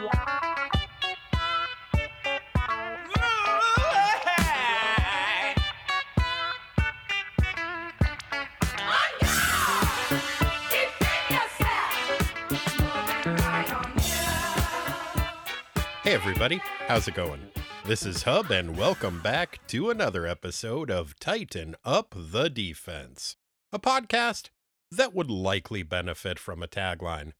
Hey, everybody, how's it going? This is Hub, and welcome back to another episode of Tighten Up the Defense, a podcast that would likely benefit from a tagline.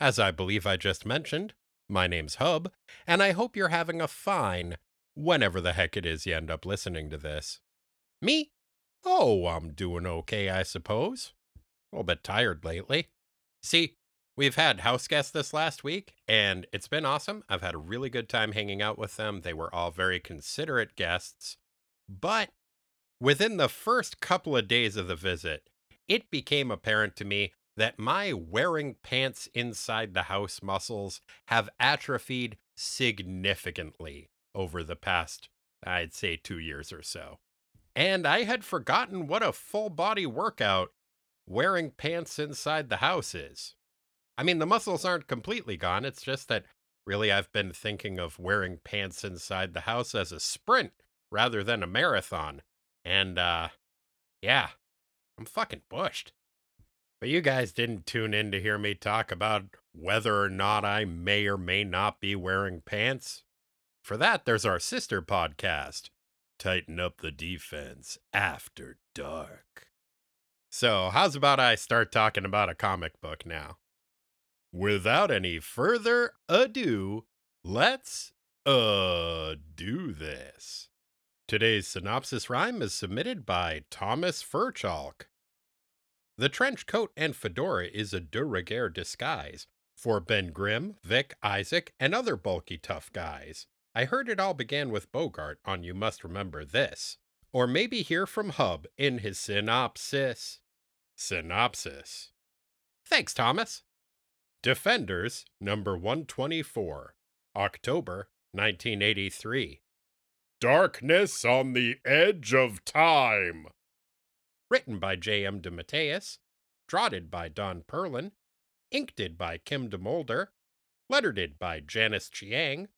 As I believe I just mentioned, my name's Hub, and I hope you're having a fine whenever the heck it is you end up listening to this. Me? Oh, I'm doing okay, I suppose. A little bit tired lately. See, We've had house guests this last week, and it's been awesome. I've had a really good time hanging out with them. They were all very considerate guests. But within the first couple of days of the visit, it became apparent to me that my wearing pants inside the house muscles have atrophied significantly over the past, I'd say, two years or so. And I had forgotten what a full body workout wearing pants inside the house is. I mean, the muscles aren't completely gone. It's just that really I've been thinking of wearing pants inside the house as a sprint rather than a marathon. And, uh, yeah, I'm fucking bushed. But you guys didn't tune in to hear me talk about whether or not I may or may not be wearing pants. For that, there's our sister podcast, Tighten Up the Defense After Dark. So, how's about I start talking about a comic book now? without any further ado, let's uh do this. Today's synopsis rhyme is submitted by Thomas Furchalk. The trench coat and fedora is a de rigueur disguise for Ben Grimm, Vic, Isaac, and other bulky tough guys. I heard it all began with Bogart on You Must Remember This, or maybe hear from Hub in his synopsis. Synopsis. Thanks, Thomas. Defenders, number 124, October 1983. Darkness on the Edge of Time. Written by J.M. DeMatteis, draughted by Don Perlin, inked by Kim DeMulder, lettered by Janice Chiang,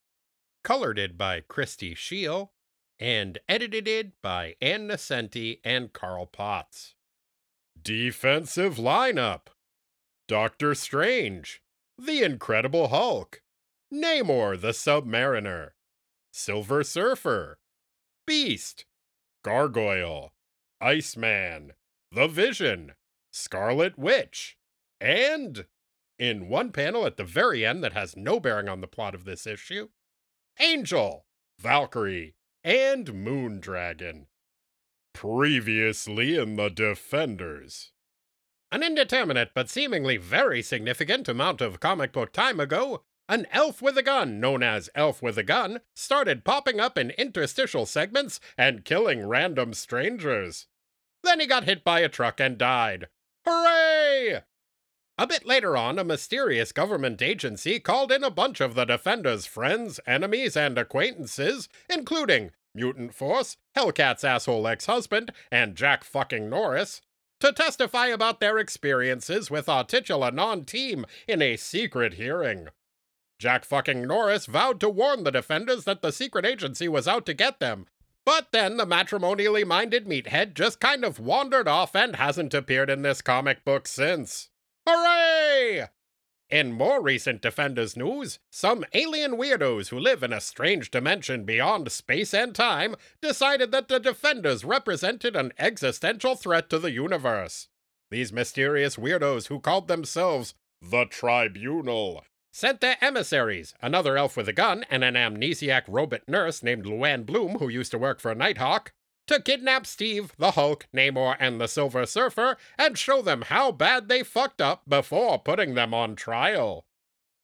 colored by Christie Scheele, and edited by Ann Nocenti and Carl Potts. Defensive lineup Doctor Strange, The Incredible Hulk, Namor the Submariner, Silver Surfer, Beast, Gargoyle, Iceman, The Vision, Scarlet Witch, and, in one panel at the very end that has no bearing on the plot of this issue, Angel, Valkyrie, and Moondragon. Previously in the Defenders. An indeterminate but seemingly very significant amount of comic book time ago, an elf with a gun, known as Elf with a Gun, started popping up in interstitial segments and killing random strangers. Then he got hit by a truck and died. Hooray! A bit later on, a mysterious government agency called in a bunch of the Defenders' friends, enemies, and acquaintances, including Mutant Force, Hellcat's asshole ex husband, and Jack fucking Norris, to testify about their experiences with our titular non team in a secret hearing. Jack fucking Norris vowed to warn the defenders that the secret agency was out to get them, but then the matrimonially minded meathead just kind of wandered off and hasn't appeared in this comic book since. Hooray! In more recent Defenders news, some alien weirdos who live in a strange dimension beyond space and time decided that the Defenders represented an existential threat to the universe. These mysterious weirdos who called themselves the Tribunal sent their emissaries, another elf with a gun and an amnesiac robot nurse named Luann Bloom who used to work for Nighthawk, to kidnap Steve, the Hulk, Namor, and the Silver Surfer and show them how bad they fucked up before putting them on trial.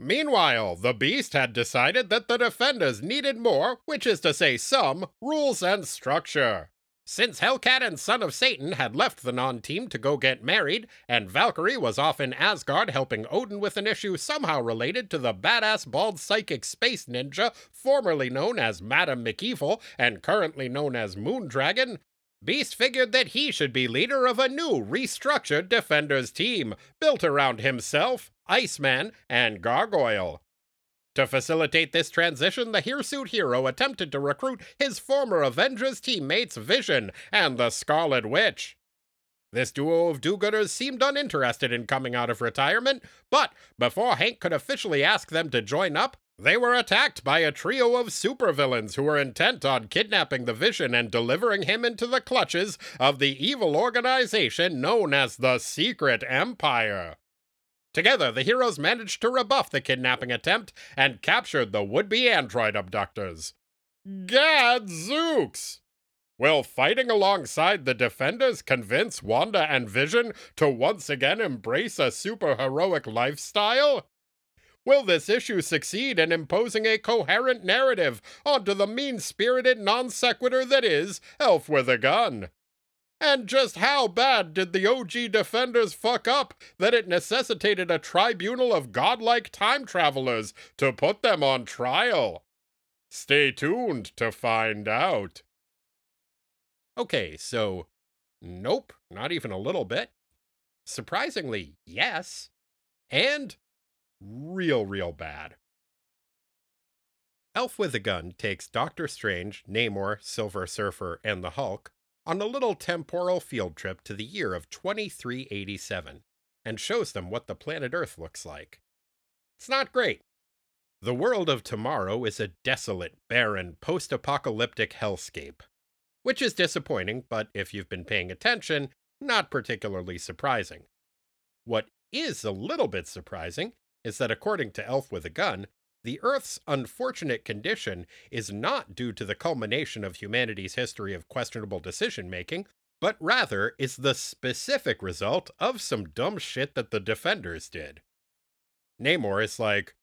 Meanwhile, the Beast had decided that the Defenders needed more, which is to say, some, rules and structure. Since Hellcat and Son of Satan had left the non team to go get married, and Valkyrie was off in Asgard helping Odin with an issue somehow related to the badass bald psychic space ninja formerly known as Madame MacEvil and currently known as Moondragon, Beast figured that he should be leader of a new, restructured Defenders team built around himself, Iceman, and Gargoyle. To facilitate this transition, the Hirsute Hero attempted to recruit his former Avengers teammates Vision and the Scarlet Witch. This duo of do gooders seemed uninterested in coming out of retirement, but before Hank could officially ask them to join up, they were attacked by a trio of supervillains who were intent on kidnapping the Vision and delivering him into the clutches of the evil organization known as the Secret Empire. Together, the heroes managed to rebuff the kidnapping attempt and captured the would be android abductors. Gadzooks! Will fighting alongside the defenders convince Wanda and Vision to once again embrace a superheroic lifestyle? Will this issue succeed in imposing a coherent narrative onto the mean spirited non sequitur that is Elf with a Gun? And just how bad did the OG Defenders fuck up that it necessitated a tribunal of godlike time travelers to put them on trial? Stay tuned to find out. Okay, so nope, not even a little bit. Surprisingly, yes. And real, real bad. Elf with a Gun takes Doctor Strange, Namor, Silver Surfer, and the Hulk on a little temporal field trip to the year of 2387 and shows them what the planet Earth looks like. It's not great. The world of tomorrow is a desolate, barren, post apocalyptic hellscape. Which is disappointing, but if you've been paying attention, not particularly surprising. What is a little bit surprising is that according to Elf with a Gun, the Earth's unfortunate condition is not due to the culmination of humanity's history of questionable decision making, but rather is the specific result of some dumb shit that the Defenders did. Namor is like,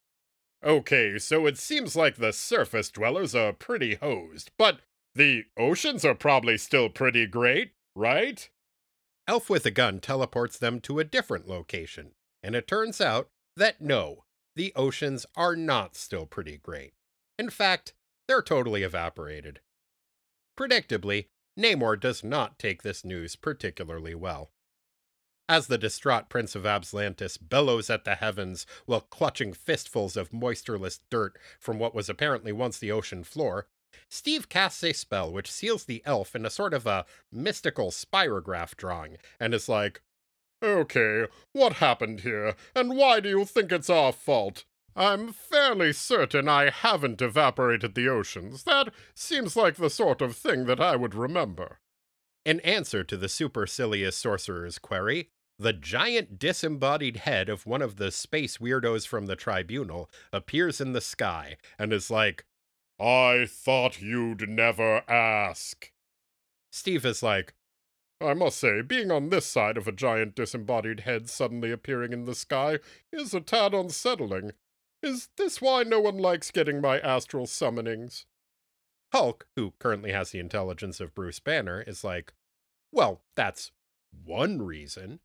Okay, so it seems like the surface dwellers are pretty hosed, but the oceans are probably still pretty great, right? Elf with a Gun teleports them to a different location, and it turns out that no, the oceans are not still pretty great. In fact, they're totally evaporated. Predictably, Namor does not take this news particularly well. As the distraught Prince of Atlantis bellows at the heavens while clutching fistfuls of moistureless dirt from what was apparently once the ocean floor, Steve casts a spell which seals the elf in a sort of a mystical spirograph drawing and is like, Okay, what happened here, and why do you think it's our fault? I'm fairly certain I haven't evaporated the oceans. That seems like the sort of thing that I would remember. In answer to the supercilious sorcerer's query, the giant disembodied head of one of the space weirdos from the tribunal appears in the sky and is like, I thought you'd never ask. Steve is like, I must say, being on this side of a giant disembodied head suddenly appearing in the sky is a tad unsettling. Is this why no one likes getting my astral summonings? Hulk, who currently has the intelligence of Bruce Banner, is like, well, that's one reason.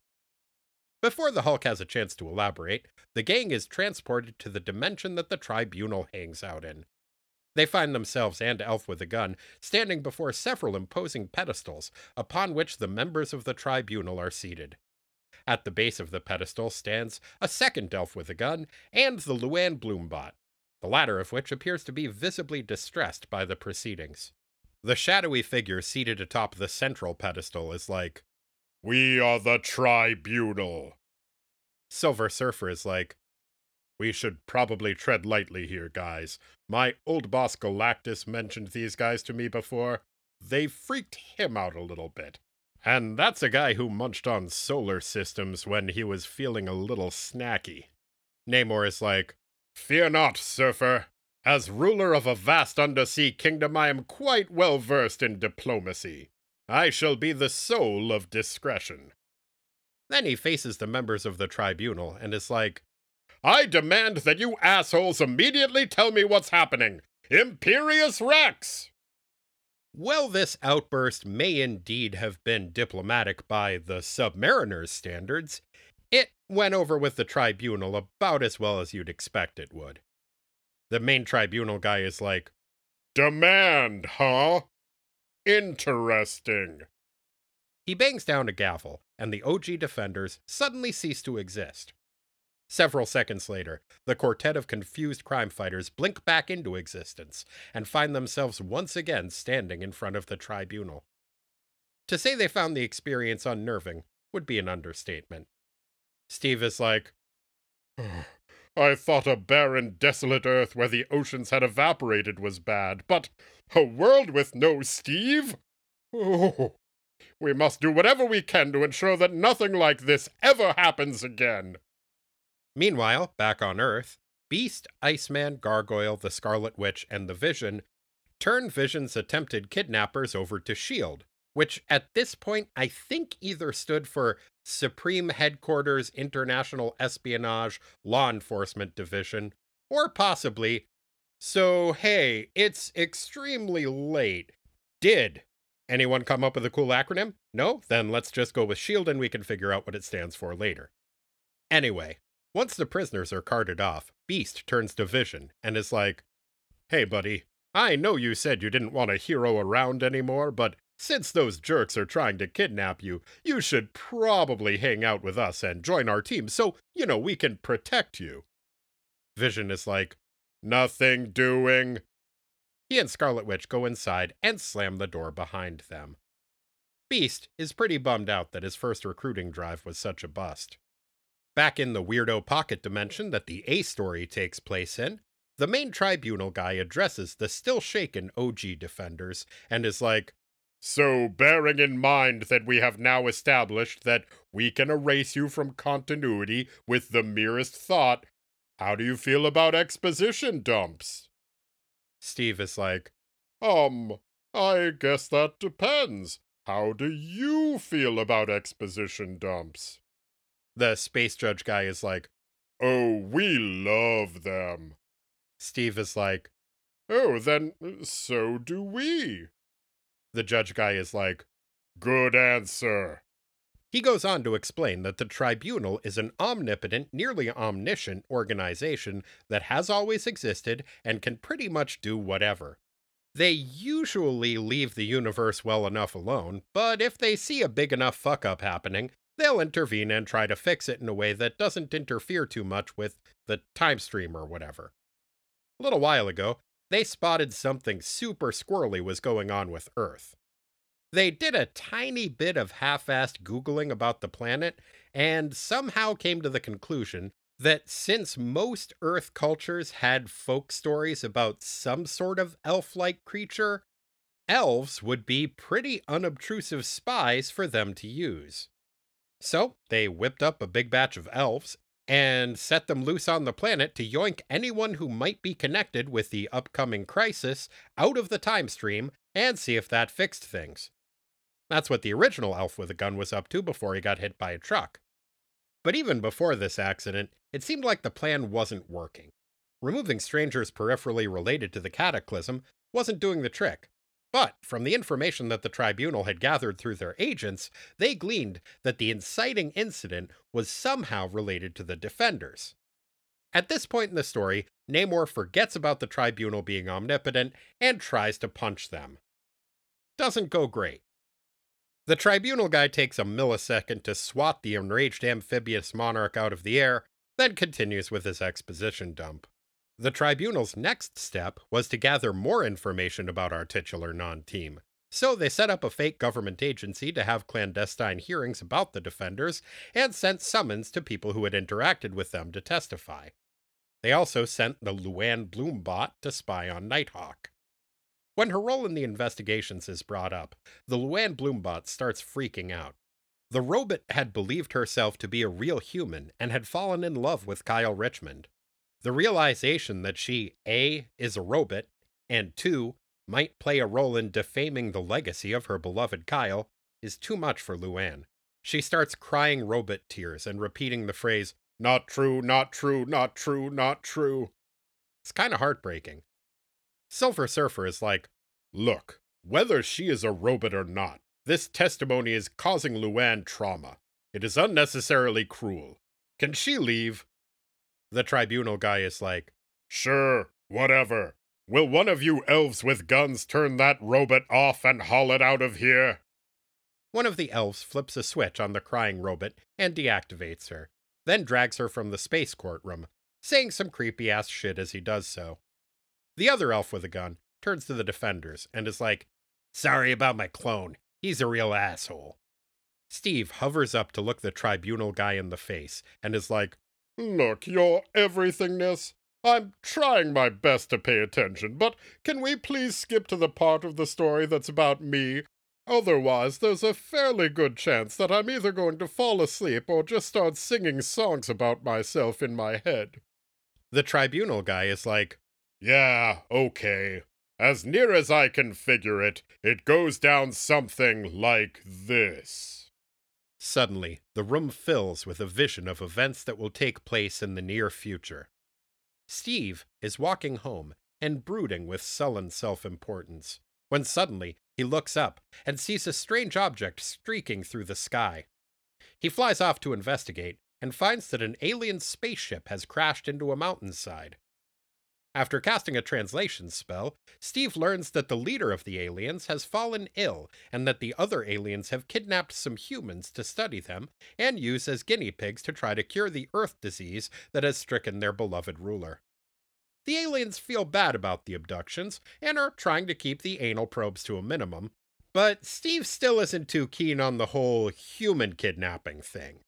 Before the Hulk has a chance to elaborate, the gang is transported to the dimension that the tribunal hangs out in. They find themselves and Elf with a Gun standing before several imposing pedestals upon which the members of the tribunal are seated. At the base of the pedestal stands a second Elf with a Gun and the Luann Bloombot, the latter of which appears to be visibly distressed by the proceedings. The shadowy figure seated atop the central pedestal is like, We are the tribunal. Silver Surfer is like, we should probably tread lightly here, guys. My old boss Galactus mentioned these guys to me before. They freaked him out a little bit. And that's a guy who munched on solar systems when he was feeling a little snacky. Namor is like, Fear not, Surfer. As ruler of a vast undersea kingdom, I am quite well versed in diplomacy. I shall be the soul of discretion. Then he faces the members of the tribunal and is like, I demand that you assholes immediately tell me what's happening. Imperious Rex! Well, this outburst may indeed have been diplomatic by the Submariner's standards. It went over with the tribunal about as well as you'd expect it would. The main tribunal guy is like, Demand, huh? Interesting. He bangs down a gavel, and the OG defenders suddenly cease to exist. Several seconds later, the quartet of confused crime fighters blink back into existence and find themselves once again standing in front of the tribunal. To say they found the experience unnerving would be an understatement. Steve is like, I thought a barren, desolate earth where the oceans had evaporated was bad, but a world with no Steve? Oh, we must do whatever we can to ensure that nothing like this ever happens again. Meanwhile, back on Earth, Beast, Iceman, Gargoyle, the Scarlet Witch, and the Vision turn Vision's attempted kidnappers over to S.H.I.E.L.D., which at this point I think either stood for Supreme Headquarters International Espionage Law Enforcement Division, or possibly, so hey, it's extremely late. Did anyone come up with a cool acronym? No? Then let's just go with SHIELD and we can figure out what it stands for later. Anyway, once the prisoners are carted off, Beast turns to Vision and is like, Hey, buddy, I know you said you didn't want a hero around anymore, but since those jerks are trying to kidnap you, you should probably hang out with us and join our team so, you know, we can protect you. Vision is like, Nothing doing. He and Scarlet Witch go inside and slam the door behind them. Beast is pretty bummed out that his first recruiting drive was such a bust. Back in the weirdo pocket dimension that the A story takes place in, the main tribunal guy addresses the still shaken OG defenders and is like, so, bearing in mind that we have now established that we can erase you from continuity with the merest thought, how do you feel about exposition dumps? Steve is like, Um, I guess that depends. How do you feel about exposition dumps? The space judge guy is like, Oh, we love them. Steve is like, Oh, then uh, so do we. The judge guy is like, Good answer. He goes on to explain that the tribunal is an omnipotent, nearly omniscient organization that has always existed and can pretty much do whatever. They usually leave the universe well enough alone, but if they see a big enough fuck up happening, they'll intervene and try to fix it in a way that doesn't interfere too much with the time stream or whatever. A little while ago, they spotted something super squirrely was going on with Earth. They did a tiny bit of half assed Googling about the planet and somehow came to the conclusion that since most Earth cultures had folk stories about some sort of elf like creature, elves would be pretty unobtrusive spies for them to use. So they whipped up a big batch of elves and set them loose on the planet to yoink anyone who might be connected with the upcoming crisis out of the time stream and see if that fixed things. That's what the original elf with a gun was up to before he got hit by a truck. But even before this accident, it seemed like the plan wasn't working. Removing strangers peripherally related to the cataclysm wasn't doing the trick. But from the information that the tribunal had gathered through their agents, they gleaned that the inciting incident was somehow related to the defenders. At this point in the story, Namor forgets about the tribunal being omnipotent and tries to punch them. Doesn't go great. The tribunal guy takes a millisecond to swat the enraged amphibious monarch out of the air, then continues with his exposition dump. The tribunal's next step was to gather more information about our titular non team. So they set up a fake government agency to have clandestine hearings about the defenders and sent summons to people who had interacted with them to testify. They also sent the Luann Bloombot to spy on Nighthawk. When her role in the investigations is brought up, the Luann Bloombot starts freaking out. The robot had believed herself to be a real human and had fallen in love with Kyle Richmond. The realization that she, A, is a robot, and 2, might play a role in defaming the legacy of her beloved Kyle is too much for Luann. She starts crying robot tears and repeating the phrase, not true, not true, not true, not true. It's kind of heartbreaking. Silver Surfer is like, Look, whether she is a robot or not, this testimony is causing Luann trauma. It is unnecessarily cruel. Can she leave? The tribunal guy is like, Sure, whatever. Will one of you elves with guns turn that robot off and haul it out of here? One of the elves flips a switch on the crying robot and deactivates her. then drags her from the space courtroom, saying some creepy ass shit as he does so. The other elf with a gun turns to the defenders and is like, Sorry about my clone. He's a real asshole. Steve hovers up to look the tribunal guy in the face and is like, Look, your everythingness. I'm trying my best to pay attention, but can we please skip to the part of the story that's about me? Otherwise, there's a fairly good chance that I'm either going to fall asleep or just start singing songs about myself in my head. The tribunal guy is like, Yeah, okay. As near as I can figure it, it goes down something like this. Suddenly, the room fills with a vision of events that will take place in the near future. Steve is walking home and brooding with sullen self importance when suddenly he looks up and sees a strange object streaking through the sky. He flies off to investigate and finds that an alien spaceship has crashed into a mountainside. After casting a translation spell, Steve learns that the leader of the aliens has fallen ill and that the other aliens have kidnapped some humans to study them and use as guinea pigs to try to cure the Earth disease that has stricken their beloved ruler. The aliens feel bad about the abductions and are trying to keep the anal probes to a minimum, but Steve still isn't too keen on the whole human kidnapping thing.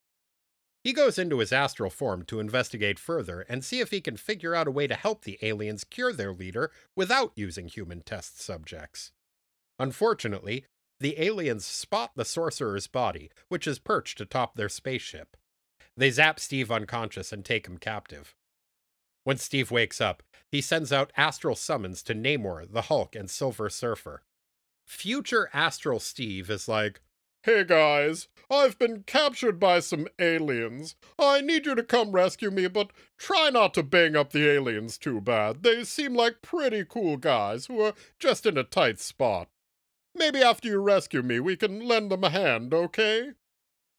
He goes into his astral form to investigate further and see if he can figure out a way to help the aliens cure their leader without using human test subjects. Unfortunately, the aliens spot the sorcerer's body, which is perched atop their spaceship. They zap Steve unconscious and take him captive. When Steve wakes up, he sends out astral summons to Namor, the Hulk, and Silver Surfer. Future Astral Steve is like, Hey guys, I've been captured by some aliens. I need you to come rescue me, but try not to bang up the aliens too bad. They seem like pretty cool guys who are just in a tight spot. Maybe after you rescue me, we can lend them a hand, okay?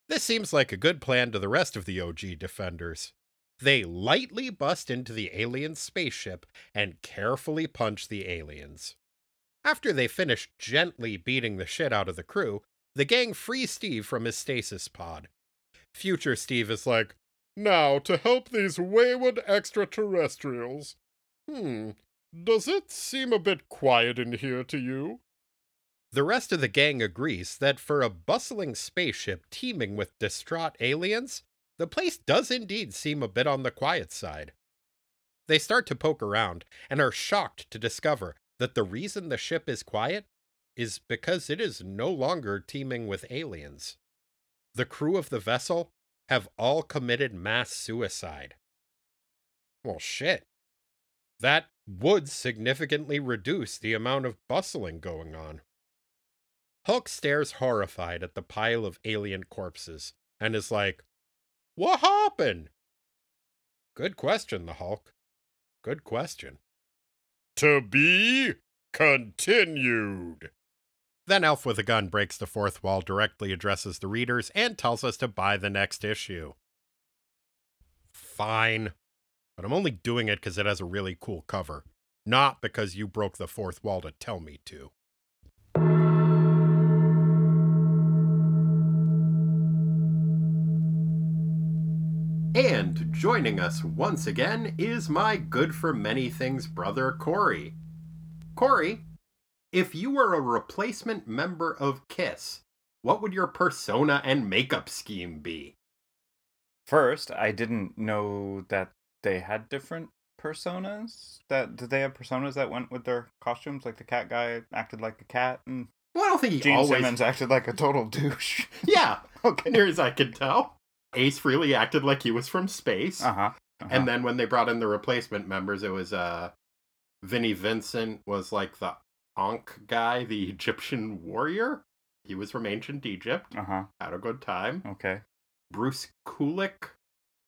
This seems like a good plan to the rest of the OG defenders. They lightly bust into the alien spaceship and carefully punch the aliens. After they finish gently beating the shit out of the crew, the gang frees Steve from his stasis pod. Future Steve is like, Now, to help these wayward extraterrestrials. Hmm, does it seem a bit quiet in here to you? The rest of the gang agrees that for a bustling spaceship teeming with distraught aliens, the place does indeed seem a bit on the quiet side. They start to poke around and are shocked to discover that the reason the ship is quiet is because it is no longer teeming with aliens. The crew of the vessel have all committed mass suicide. Well, shit. That would significantly reduce the amount of bustling going on. Hulk stares horrified at the pile of alien corpses and is like, What happened? Good question, the Hulk. Good question. To be continued. Then Elf with a Gun breaks the fourth wall, directly addresses the readers, and tells us to buy the next issue. Fine. But I'm only doing it because it has a really cool cover, not because you broke the fourth wall to tell me to. And joining us once again is my good for many things brother, Corey. Corey, if you were a replacement member of Kiss, what would your persona and makeup scheme be? First, I didn't know that they had different personas. That did they have personas that went with their costumes? Like the cat guy acted like a cat, and Well, I don't think he Gene always. Simmons acted like a total douche. Yeah, okay. near as I can tell. Ace Frehley acted like he was from space, Uh huh. and then when they brought in the replacement members, it was uh, Vinnie Vincent was like the Ankh guy, the Egyptian warrior. He was from ancient Egypt. uh huh. Had a good time. Okay. Bruce Kulick.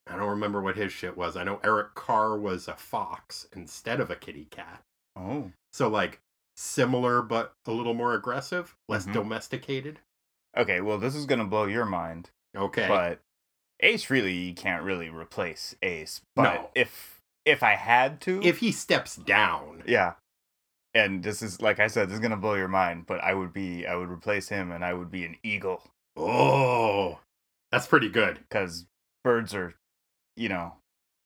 I don't remember what his shit was. I know Eric Carr was a fox instead of a kitty cat. Oh. So like similar but a little more aggressive, less Mhm. domesticated. Okay. Well, this is gonna blow your mind, Okay. but Ace really you can't really replace Ace. But No. if if I had to, if he steps down, yeah. And this is like I said, this is gonna blow your mind. But I would be, I would replace him, and I would be an eagle oh, that's pretty good. because birds are you know,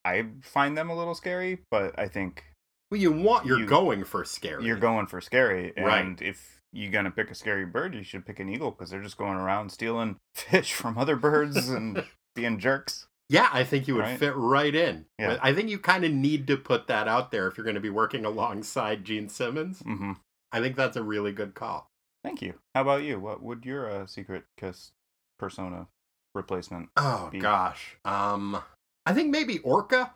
I find them a little scary, but I think Well, you want you're You- going for scary. you're going for scary. And Right. if you're gonna pick a scary bird, you should pick an eagle because they're just going around stealing fish from other birds and being jerks. Yeah, I think you would Right? fit right in. Yeah. I think you kind of need to put that out there if you're going to be working alongside Gene Simmons. hmm I think that's a really good call. Thank you. How about you? What would your uh, secret kiss persona replacement? Oh Be- gosh. Um I think maybe Orca.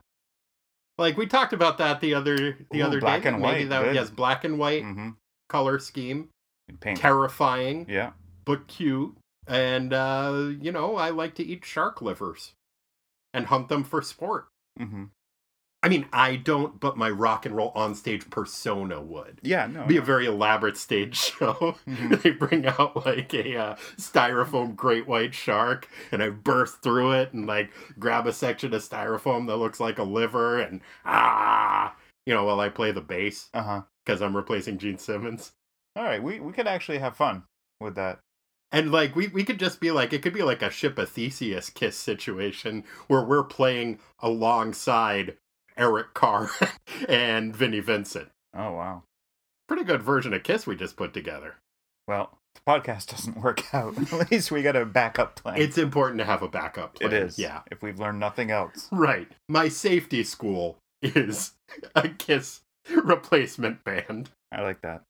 Like we talked about that the other the Ooh, other black day. and maybe white, that good. yes, black and white Mm-hmm. color scheme. Paint. Terrifying, yeah. but cute. And uh, you know, I like to eat shark livers and hunt them for sport. Mm-hmm. I mean, I don't, but my rock and roll onstage persona would. Yeah. No. be a very elaborate stage show. Mhm. they bring out like a uh, styrofoam great white shark, and I burst through it and like grab a section of styrofoam that looks like a liver, and ah, you know, while I play the bass Uh huh. because I'm replacing Gene Simmons. All right. We we could actually have fun with that. And like we, we could just be like it could be like a ship of Theseus kiss situation where we're playing alongside Eric Carr and Vinnie Vincent. Oh wow. Pretty good version of Kiss we just put together. Well, the podcast doesn't work out. At least we got a backup plan. It's important to have a backup plan. it is. Yeah. If we've learned nothing else. Right. My safety school is a Kiss replacement band. I like that.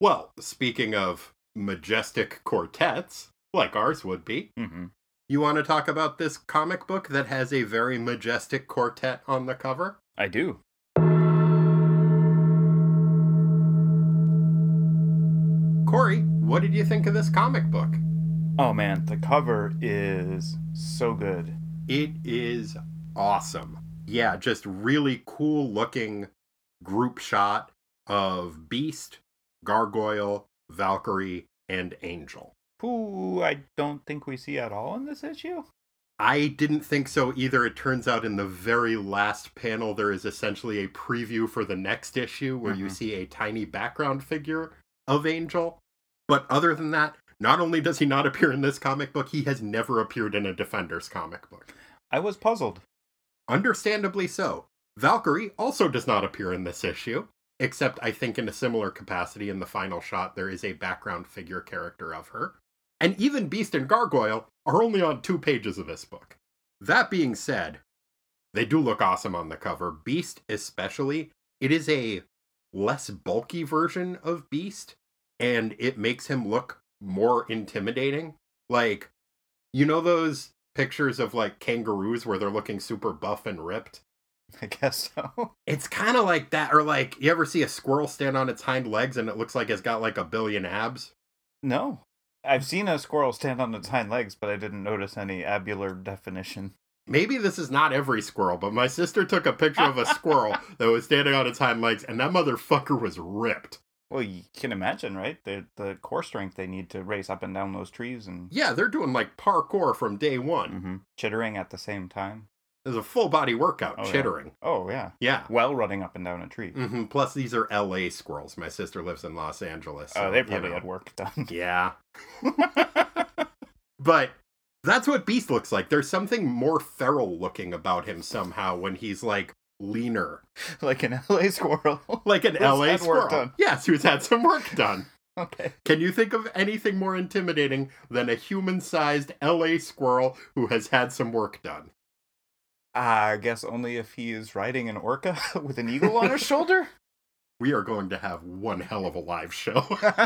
Well, speaking of majestic quartets, like ours would be, Mm-hmm. you want to talk about this comic book that has a very majestic quartet on the cover? I do. Corey, what did you think of this comic book? Oh man, the cover is so good. It is awesome. Yeah, just really cool looking group shot of Beast, Gargoyle, Valkyrie, and Angel. Who I don't think we see at all in this issue. I didn't think so either. It turns out in the very last panel, there is essentially a preview for the next issue where you Mhm. see a tiny background figure of Angel. But other than that, not only does he not appear in this comic book, he has never appeared in a Defenders comic book. I was puzzled. Understandably so. Valkyrie also does not appear in this issue, except I think in a similar capacity in the final shot, there is a background figure character of her. And even Beast and Gargoyle are only on two pages of this book. That being said, they do look awesome on the cover. Beast, especially, it is a less bulky version of Beast, and it makes him look more intimidating. Like, you know those pictures of like kangaroos where they're looking super buff and ripped? I guess so. It's kind of like that. Or like, you ever see a squirrel stand on its hind legs and it looks like it's got like a billion abs? No. I've seen a squirrel stand on its hind legs, but I didn't notice any abular definition. Maybe this is not every squirrel, but my sister took a picture of a squirrel that was standing on its hind legs and that motherfucker was ripped. Well, you can imagine, right? The the core strength they need to race up and down those trees and Yeah, they're doing like parkour from day one. Mhm. chittering at the same time. There's a full body workout, Oh, yeah. chittering. Oh yeah, Yeah. while running up and down a tree. hmm Plus, these are LA squirrels. My sister lives in Los Angeles. Oh, so, they you probably know. had work done. Yeah. But that's what Beast looks like. There's something more feral looking about him somehow when he's like leaner. like an LA squirrel. Like an LA squirrel. Yes, who's had some work done. okay. Can you think of anything more intimidating than a human sized LA squirrel who has had some work done? I guess only if he is riding an orca with an eagle on his shoulder. We are going to have one hell of a live show.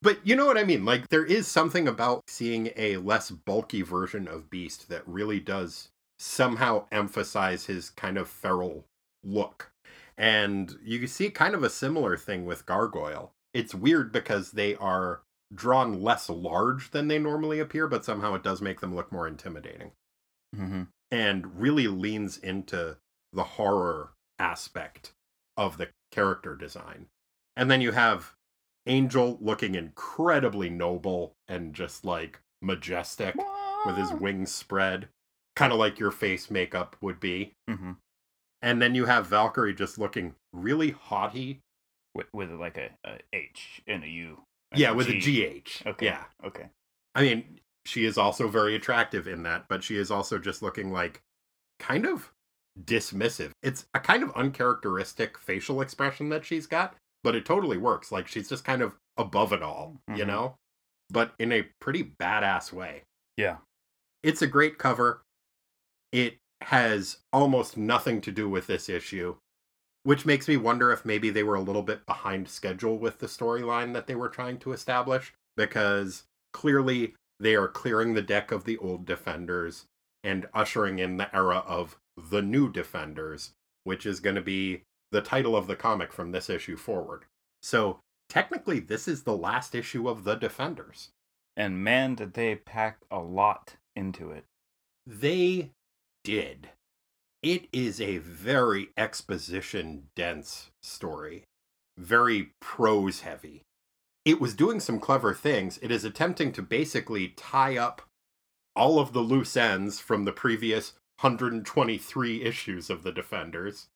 But you know what I mean? Like, there is something about seeing a less bulky version of Beast that really does somehow emphasize his kind of feral look. And you see kind of a similar thing with Gargoyle. It's weird because they are drawn less large than they normally appear, but somehow it does make them look more intimidating mm-hmm. And really leans into the horror aspect of the character design. And then you have Angel looking incredibly noble and just like majestic with his wings spread, kind of like your face makeup would be. hmm And then you have Valkyrie just looking really haughty. with, with like a, a H and a U. and Yeah, with a G. GH. Okay. Yeah. Okay. I mean, she is also very attractive in that, but she is also just looking like kind of dismissive. It's a kind of uncharacteristic facial expression that she's got, but it totally works. Like she's just kind of above it all, you Mhm. know? But in a pretty badass way. Yeah. It's a great cover. It has almost nothing to do with this issue, which makes me wonder if maybe they were a little bit behind schedule with the storyline that they were trying to establish, because clearly they are clearing the deck of the old defenders and ushering in the era of the new defenders, which is going to be the title of the comic from this issue forward. So technically, this is the last issue of the defenders. And man, did they pack a lot into it. They did. It is a very exposition dense story, very prose heavy. It was doing some clever things. It is attempting to basically tie up all of the loose ends from the previous 123 issues of the Defenders.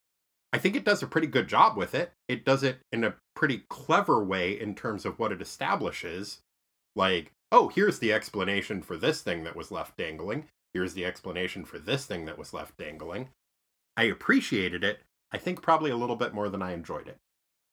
I think it does a pretty good job with it. It does it in a pretty clever way in terms of what it establishes. Like, oh, here's the explanation for this thing that was left dangling. Here's the explanation for this thing that was left dangling. I appreciated it. I think probably a little bit more than I enjoyed it.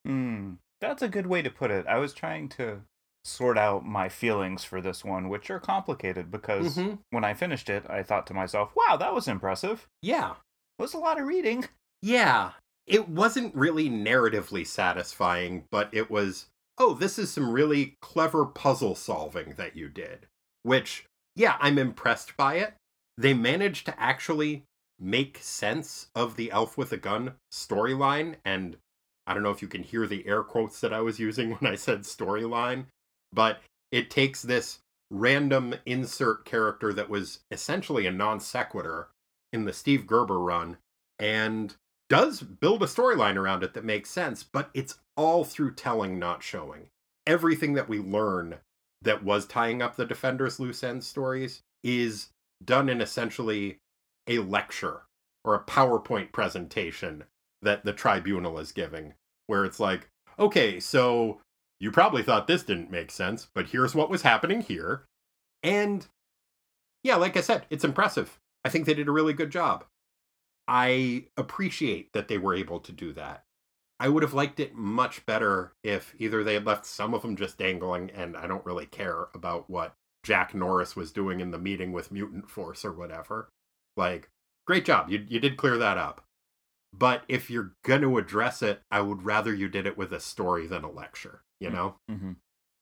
Hmm. That's a good way to put it. I was trying to sort out my feelings for this one, which are complicated because Mhm. when I finished it, I thought to myself, wow, that was impressive. Yeah. It was a lot of reading. Yeah. It wasn't really narratively satisfying, but it was, oh, this is some really clever puzzle solving that you did. Which, yeah, I'm impressed by it. They managed to actually make sense of the Elf with a Gun storyline. And I don't know if you can hear the air quotes that I was using when I said storyline, but it takes this random insert character that was essentially a non sequitur in the Steve Gerber run and does build a storyline around it that makes sense, but it's all through telling, not showing. Everything that we learn that was tying up the Defenders loose end stories is done in essentially a lecture or a PowerPoint presentation that the tribunal is giving, where it's like, okay, so you probably thought this didn't make sense, but here's what was happening here. And yeah, like I said, it's impressive. I think they did a really good job. I appreciate that they were able to do that. I would have liked it much better if either they had left some of them just dangling, and I don't really care about what Jack Norris was doing in the meeting with Mutant Force or whatever. Like, great job. You, you did clear that up. But if you're going to address it, I would rather you did it with a story than a lecture, you know? Mm-hmm.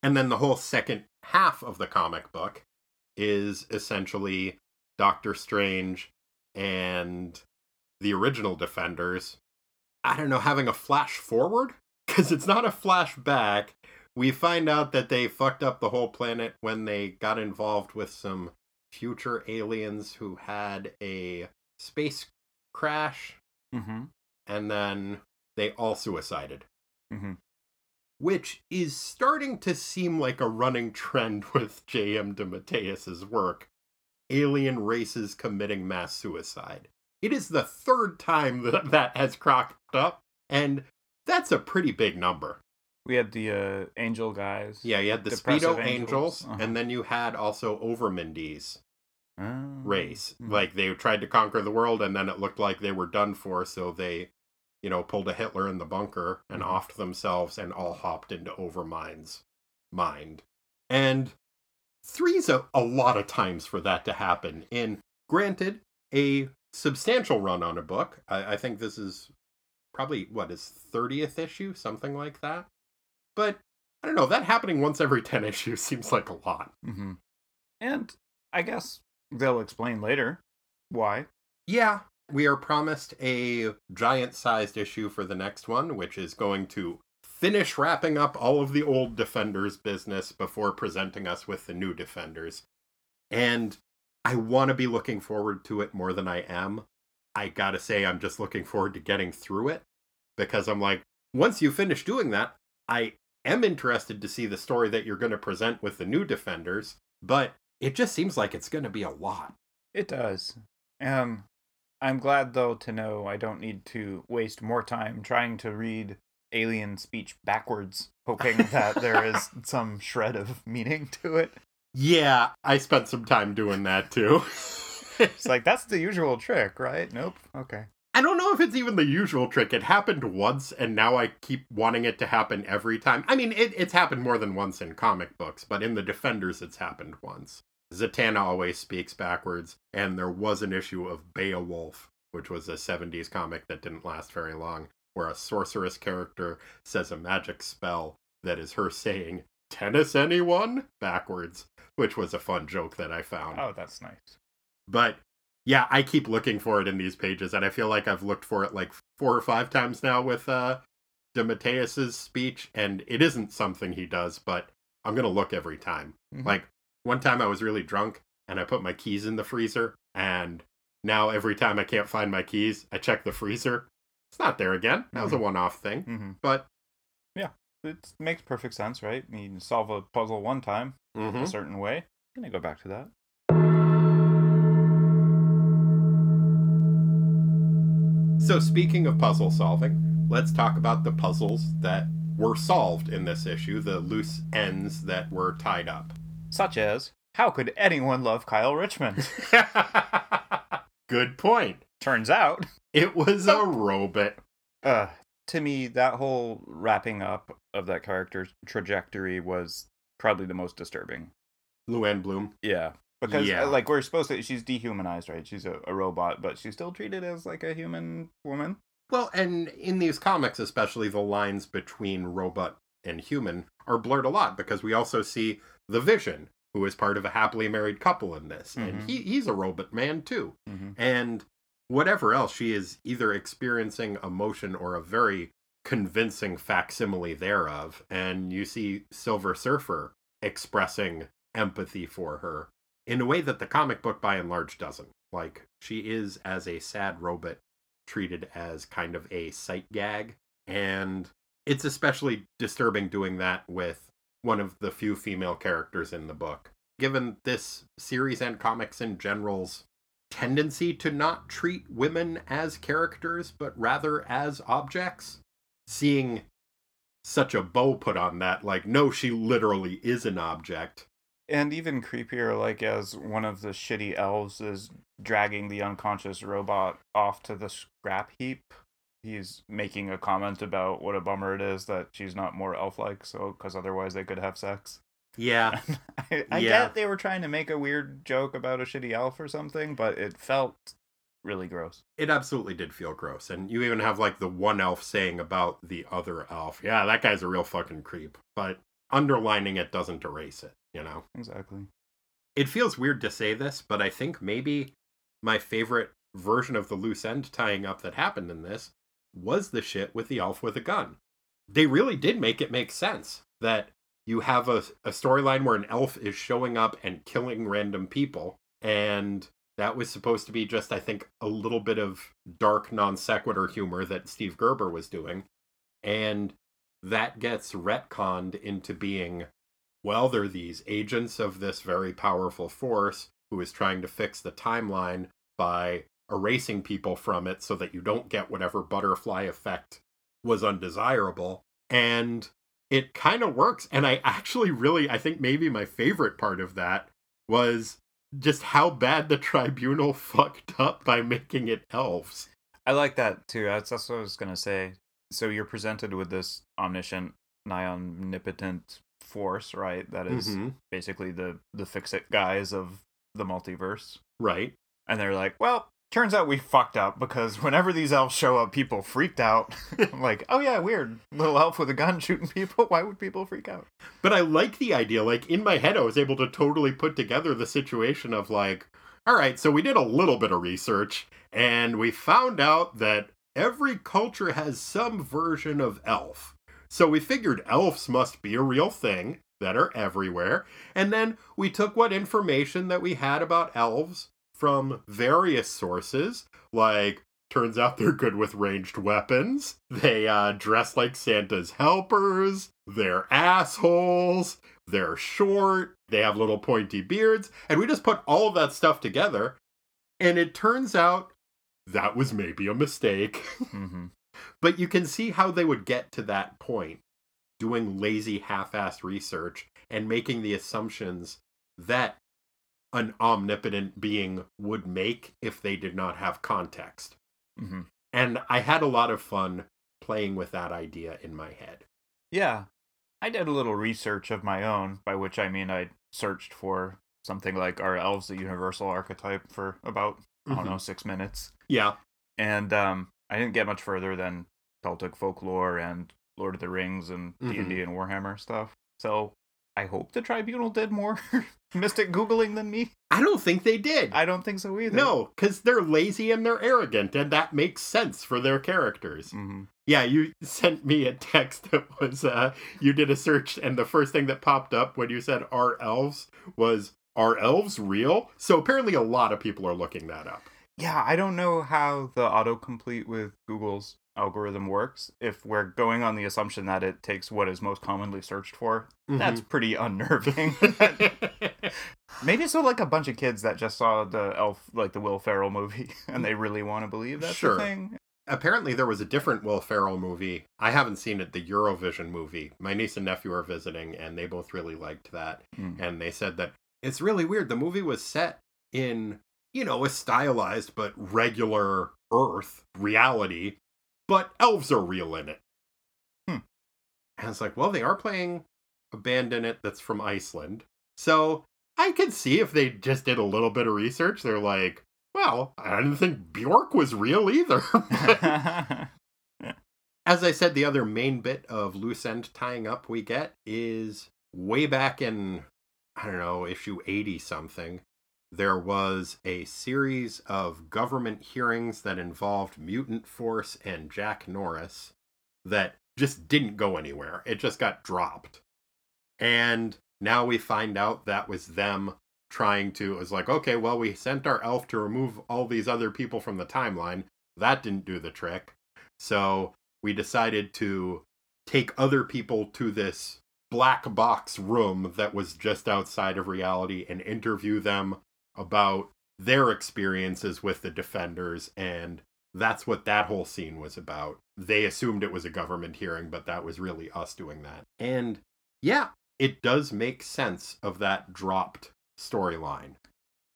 And then the whole second half of the comic book is essentially Doctor Strange and the original Defenders. I don't know, having a flash forward? Because it's not a flashback. We find out that they fucked up the whole planet when they got involved with some future aliens who had a space crash Mm-hmm. and then they all suicided Mm-hmm. which is starting to seem like a running trend with J.M. DeMatteis's work. Alien races committing mass suicide. It is the third time that that has cropped up, and that's a pretty big number. We had the uh, angel guys. Yeah, you had the Speedo Angels, Angels, uh-huh. and then you had also Overmindies Oh. race. Like they tried to conquer the world, and then it looked like they were done for, so they, you know, pulled a Hitler in the bunker and Mhm. offed themselves and all hopped into Overmind's mind. And three's a, a lot of times for that to happen. In granted, a substantial run on a book. I, I think this is probably what is 30th issue, something like that. But I don't know, that happening once every 10 issues seems like a lot. Mm-hmm. And I guess they'll explain later why. Yeah, we are promised a giant sized issue for the next one, which is going to finish wrapping up all of the old Defenders business before presenting us with the new Defenders. And I want to be looking forward to it more than I am. I gotta say, I'm just looking forward to getting through it because I'm like, once you finish doing that, I am interested to see the story that you're going to present with the new Defenders, but it just seems like it's going to be a lot. It does. Um, I'm glad though to know I don't need to waste more time trying to read alien speech backwards, hoping that there is some shred of meaning to it. Yeah, I spent some time doing that too. It's like that's the usual trick, right? Nope. Okay. I don't know if it's even the usual trick. It happened once, and now I keep wanting it to happen every time. I mean, it, it's happened more than once in comic books, but in the Defenders, it's happened once. Zatanna always speaks backwards, and there was an issue of Beowulf, which was a 70s comic that didn't last very long, where a sorceress character says a magic spell that is her saying, Tennis anyone? backwards, which was a fun joke that I found. Oh, that's nice. But yeah, I keep looking for it in these pages, and I feel like I've looked for it like four or five times now with uh DeMatteis's speech, and it isn't something he does, but I'm gonna look every time. Mhm. Like one time I was really drunk and I put my keys in the freezer, and now every time I can't find my keys, I check the freezer. It's not there again. That was a Mhm. one-off thing, hmm but yeah, It makes perfect sense, right? You solve a puzzle one time a certain way, then you go back to that. So, speaking of puzzle solving, let's talk about the puzzles that were solved in this issue, the loose ends that were tied up. Such as, how could anyone love Kyle Richmond? Good point. Turns out, It was a robot. uh, to me, that whole wrapping up of that character's trajectory was probably the most disturbing. Luann Bloom. Yeah. Because, Yeah. uh, like, we're supposed to, she's dehumanized, right? She's a, a robot, but she's still treated as, like, a human woman. Well, and in these comics, especially, the lines between robot and human are blurred a lot because we also see the Vision, who is part of a happily married couple in this, and Mhm. he, he's a robot man too. Mm-hmm. And whatever else, she is either experiencing emotion or a very convincing facsimile thereof. And you see Silver Surfer expressing empathy for her in a way that the comic book by and large doesn't. Like, she is, as a sad robot, treated as kind of a sight gag. And it's especially disturbing doing that with one of the few female characters in the book. Given this series and comics in general's tendency to not treat women as characters, but rather as objects, seeing such a bow put on that, like, no, she literally is an object. And even creepier, like as one of the shitty elves is dragging the unconscious robot off to the scrap heap. He's making a comment about what a bummer it is that she's not more elf-like, so because otherwise they could have sex. Yeah. I, I Yeah. get they were trying to make a weird joke about a shitty elf or something, but it felt really gross. It absolutely did feel gross. And you even have like the one elf saying about the other elf, yeah, that guy's a real fucking creep. But underlining it doesn't erase it, you know? Exactly. It feels weird to say this, but I think maybe my favorite version of the loose end tying up that happened in this was the shit with the elf with a gun. They really did make it make sense that you have a, a storyline where an elf is showing up and killing random people, and that was supposed to be just, I think, a little bit of dark non sequitur humor that Steve Gerber was doing. And that gets retconned into being well, they're these agents of this very powerful force who is trying to fix the timeline by erasing people from it so that you don't get whatever butterfly effect was undesirable. And it kind of works. And I actually really, I think maybe my favorite part of that was just how bad the tribunal fucked up by making it elves. I like that too. That's, that's what I was gonna say. So you're presented with this omniscient, nigh omnipotent force, right? That is Mhm. basically the the fix it guys of the multiverse. Right. And they're like, well, turns out we fucked up because whenever these elves show up, people freaked out. I'm like, oh yeah, weird. Little elf with a gun shooting people. Why would people freak out? But I like the idea. Like in my head, I was able to totally put together the situation of like, all right, so we did a little bit of research and we found out that every culture has some version of elf. So we figured elves must be a real thing that are everywhere. And then we took what information that we had about elves from various sources, like turns out they're good with ranged weapons. They uh, dress like Santa's helpers. They're assholes. They're short. They have little pointy beards. And we just put all of that stuff together. And it turns out that was maybe a mistake. Mm-hmm. But you can see how they would get to that point doing lazy half assed research and making the assumptions that an omnipotent being would make if they did not have context. hmm And I had a lot of fun playing with that idea in my head. Yeah. I did a little research of my own, by which I mean I searched for something like are elves the universal archetype for about, I don't Mhm. know, six minutes. Yeah. And um I didn't get much further than Celtic folklore and Lord of the Rings and Mhm. D&D and Warhammer stuff. So I hope the tribunal did more mystic googling than me. I don't think they did. I don't think so either. no, because they're lazy and they're arrogant, and that makes sense for their characters. hmm Yeah, you sent me a text that was uh you did a search and the first thing that popped up when you said are elves was are elves real? So apparently a lot of people are looking that up. Yeah, I don't know how the autocomplete with Google's algorithm works. If we're going on the assumption that it takes what is most commonly searched for, that's pretty unnerving. Maybe it's so like a bunch of kids that just saw the elf, like the Will Ferrell movie, and they really want to believe that's Sure. the thing. apparently there was a different Will Ferrell movie. I haven't seen it, the Eurovision movie. My niece and nephew are visiting and they both really liked that. Mm. And they said that it's really weird. The movie was set in, you know, a stylized but regular Earth reality, but elves are real in it. Hmm. And it's like, well, they are playing a band in it that's from Iceland. So I could see if they just did a little bit of research, they're like, well, I didn't think Bjork was real either. As I said, the other main bit of loose end tying up we get is way back in, I don't know, issue 80 something. There was a series of government hearings that involved Mutant Force and Jack Norris that just didn't go anywhere. It just got dropped. And now we find out that was them trying to, it was like, okay, well, we sent our elf to remove all these other people from the timeline. That didn't do the trick. So we decided to take other people to this black box room that was just outside of reality and interview them about their experiences with the defenders and that's what that whole scene was about they assumed it was a government hearing but that was really us doing that and yeah it does make sense of that dropped storyline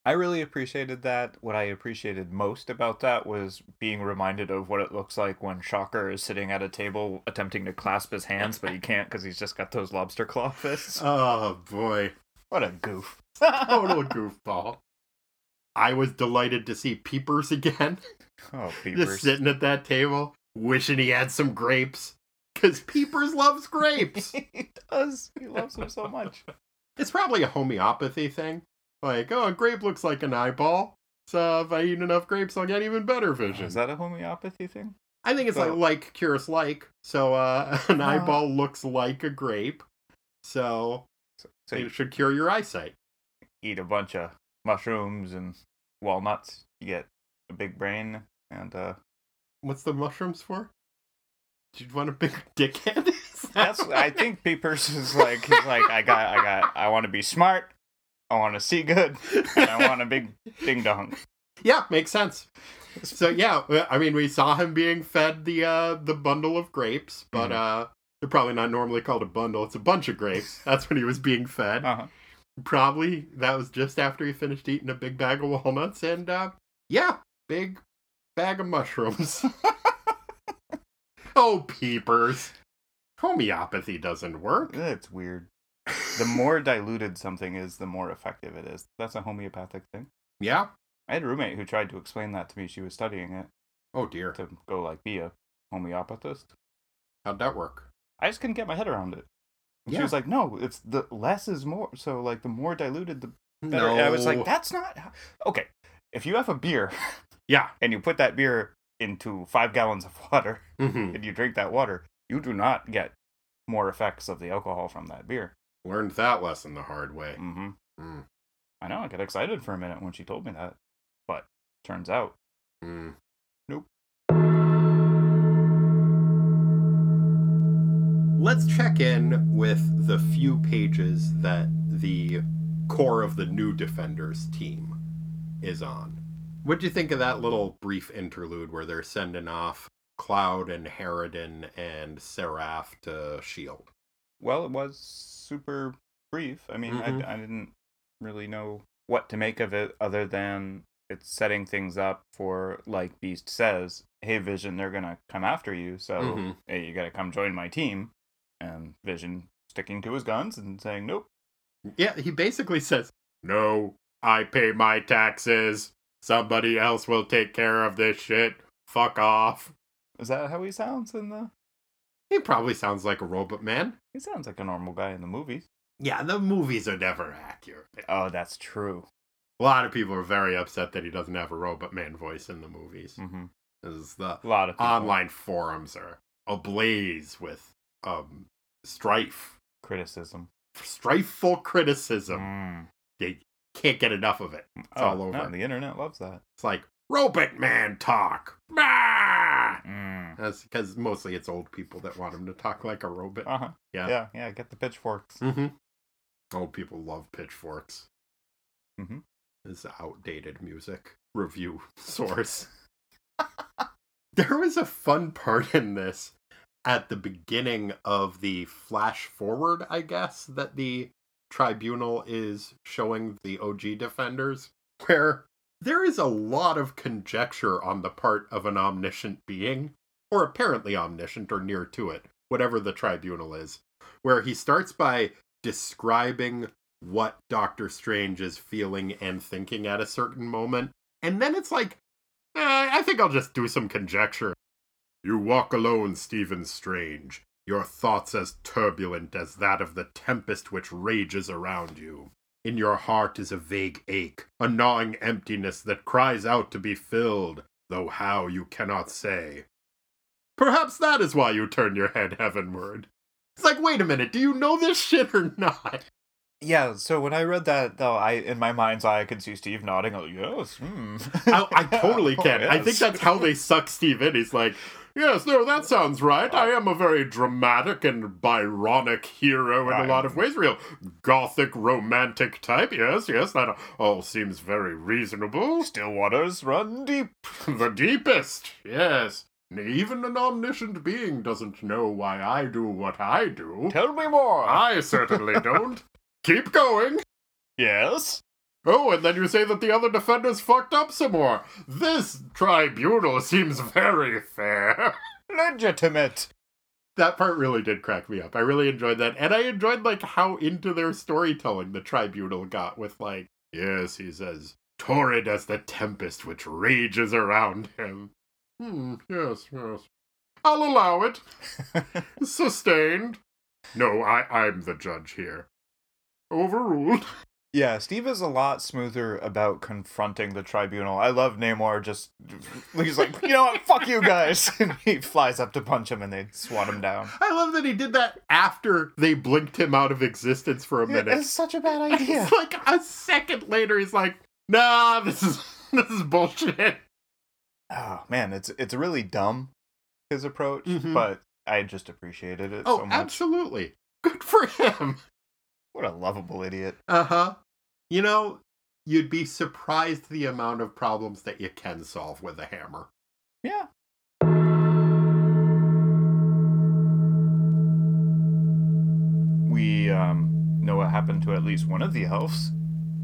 I really appreciated that. What I appreciated most about that was being reminded of what it looks like when Shocker is sitting at a table attempting to clasp his hands, but he can't because he's just got those lobster claw fists. oh boy What a goof. total goofball i was delighted to see peepers again Oh, Peepers. just sitting at that table wishing he had some grapes because peepers loves grapes he does. He loves them so much. it's probably a homeopathy thing like oh a grape looks like an eyeball so if i eat enough grapes i'll get even better vision Is that a homeopathy thing? i think it's like like cures like so uh an Uh. eyeball looks like a grape so So, so it should cure your eyesight eat a bunch of mushrooms and walnuts, you get a big brain, and uh, what's the mushrooms for do you want a big dickhead that that's. I think Peepers is like he's like I got I got I want to be smart, I want to see good, and I want a big ding dong. Yeah, makes sense. So yeah, I mean, we saw him being fed the uh the bundle of grapes, but Mhm. uh they're probably not normally called a bundle. It's a bunch of grapes. That's when he was being fed. Uh-huh. Probably that was just after he finished eating a big bag of walnuts and uh yeah, big bag of mushrooms. oh, peepers. Homeopathy doesn't work. It's weird. The more diluted something is, the more effective it is. That's a homeopathic thing. Yeah. I had a roommate who tried to explain that to me. She was studying it Oh dear. to go like be a homeopathist. How'd that work? I just couldn't get my head around it. And She was like, "No, it's the less is more." So like the more diluted, the better. And I was like, "That's not how-" okay." If you have a beer yeah. and you put that beer into five gallons of water hmm and you drink that water, you do not get more effects of the alcohol from that beer. Learned that lesson the hard way. hmm Mm. I know. I got excited for a minute when she told me that, but turns out Mm. Let's check in with the few pages that the core of the new Defenders team is on. What do you think of that little brief interlude where they're sending off Cloud and Harridan and Seraph to Shield? Well, it was super brief. I mean, Mhm. I, I didn't really know what to make of it other than it's setting things up for like Beast says, "Hey Vision, they're going to come after you, so Mhm. hey, you got to come join my team." And Vision sticking to his guns and saying, "Nope." Yeah, he basically says, No, I pay my taxes. Somebody else will take care of this shit. Fuck off. Is that how he sounds in the he probably sounds like a robot man. He sounds like a normal guy in the movies. Yeah, the movies are never accurate. Oh, that's true. A lot of people are very upset that he doesn't have a robot man voice in the movies. hmm 'Cause the A lot of people. online forums are ablaze with um strife, criticism. strifeful criticism. Mm. They can't get enough of it. It's Oh, all over. No, the internet loves that. It's like robot man talk. Bah! Mm. That's because mostly it's old people that want him to talk like a robot. Uh huh. Yeah. Yeah, yeah. Get the pitchforks. Mm-hmm. Old people love pitchforks. Mhm. It's outdated music review source. there was a fun part in this at the beginning of the flash forward, I guess, that the tribunal is showing the OG defenders, where there is a lot of conjecture on the part of an omniscient being, or apparently omniscient or near to it, whatever the tribunal is, where he starts by describing what Doctor Strange is feeling and thinking at a certain moment. And then it's like, eh, I think I'll just do some conjecture. You walk alone, Stephen Strange, your thoughts as turbulent as that of the tempest which rages around you. In your heart is a vague ache, a gnawing emptiness that cries out to be filled, though how you cannot say. Perhaps that is why you turn your head heavenward. It's like, wait a minute, do you know this shit or not? Yeah. So when I read that, though, I in my mind's eye I could see Steve nodding. Oh, yes. Hmm. I, I totally Oh, can. I think that's how they suck Steve in. He's like, yes, no, that sounds right. I am a very dramatic and Byronic hero in a lot of ways. Real gothic, romantic type. Yes, yes, that all seems very reasonable. Still waters run deep. the deepest, yes. Even an omniscient being doesn't know why I do what I do. Tell me more. I certainly don't. Keep going. yes. Oh, and then you say that the other defenders fucked up some more. This tribunal seems very fair. Legitimate. that part really did crack me up. I really enjoyed that. And I enjoyed like how into their storytelling the tribunal got with like, yes, he's as torrid as the tempest which rages around him. Hmm, yes, yes. I'll allow it. Sustained. No, I I'm the judge here. Overruled. Yeah, Steve is a lot smoother about confronting the tribunal. I love Namor just he's like, you know what, fuck you guys. And he flies up to punch him and they swat him down. I love that he did that after they blinked him out of existence for a minute. It's such a bad idea. It's like a second later, he's like, "Nah, this is this is bullshit." oh man, it's it's really dumb his approach, Mhm. but I just appreciated it Oh, so much. absolutely, good for him. What a lovable idiot. Uh huh. You know, you'd be surprised the amount of problems that you can solve with a hammer. Yeah. We um know what happened to at least one of the elves.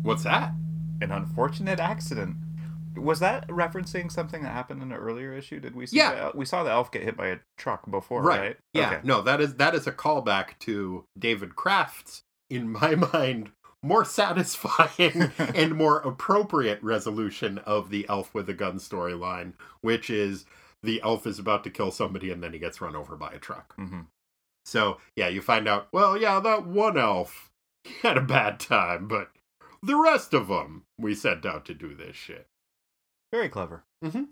What's that? An unfortunate accident. Was that referencing something that happened in an earlier issue? Did we see Yeah. the we saw the elf get hit by a truck before, right? Yeah. Okay. No, that is that is a callback to David Kraft's, in my mind, more satisfying and more appropriate resolution of the elf with a gun storyline, which is the elf is about to kill somebody and then he gets run over by a truck. hmm So yeah, you find out. Well, yeah, that one elf had a bad time, but the rest of them we sent out to do this shit. Very clever. Mhm.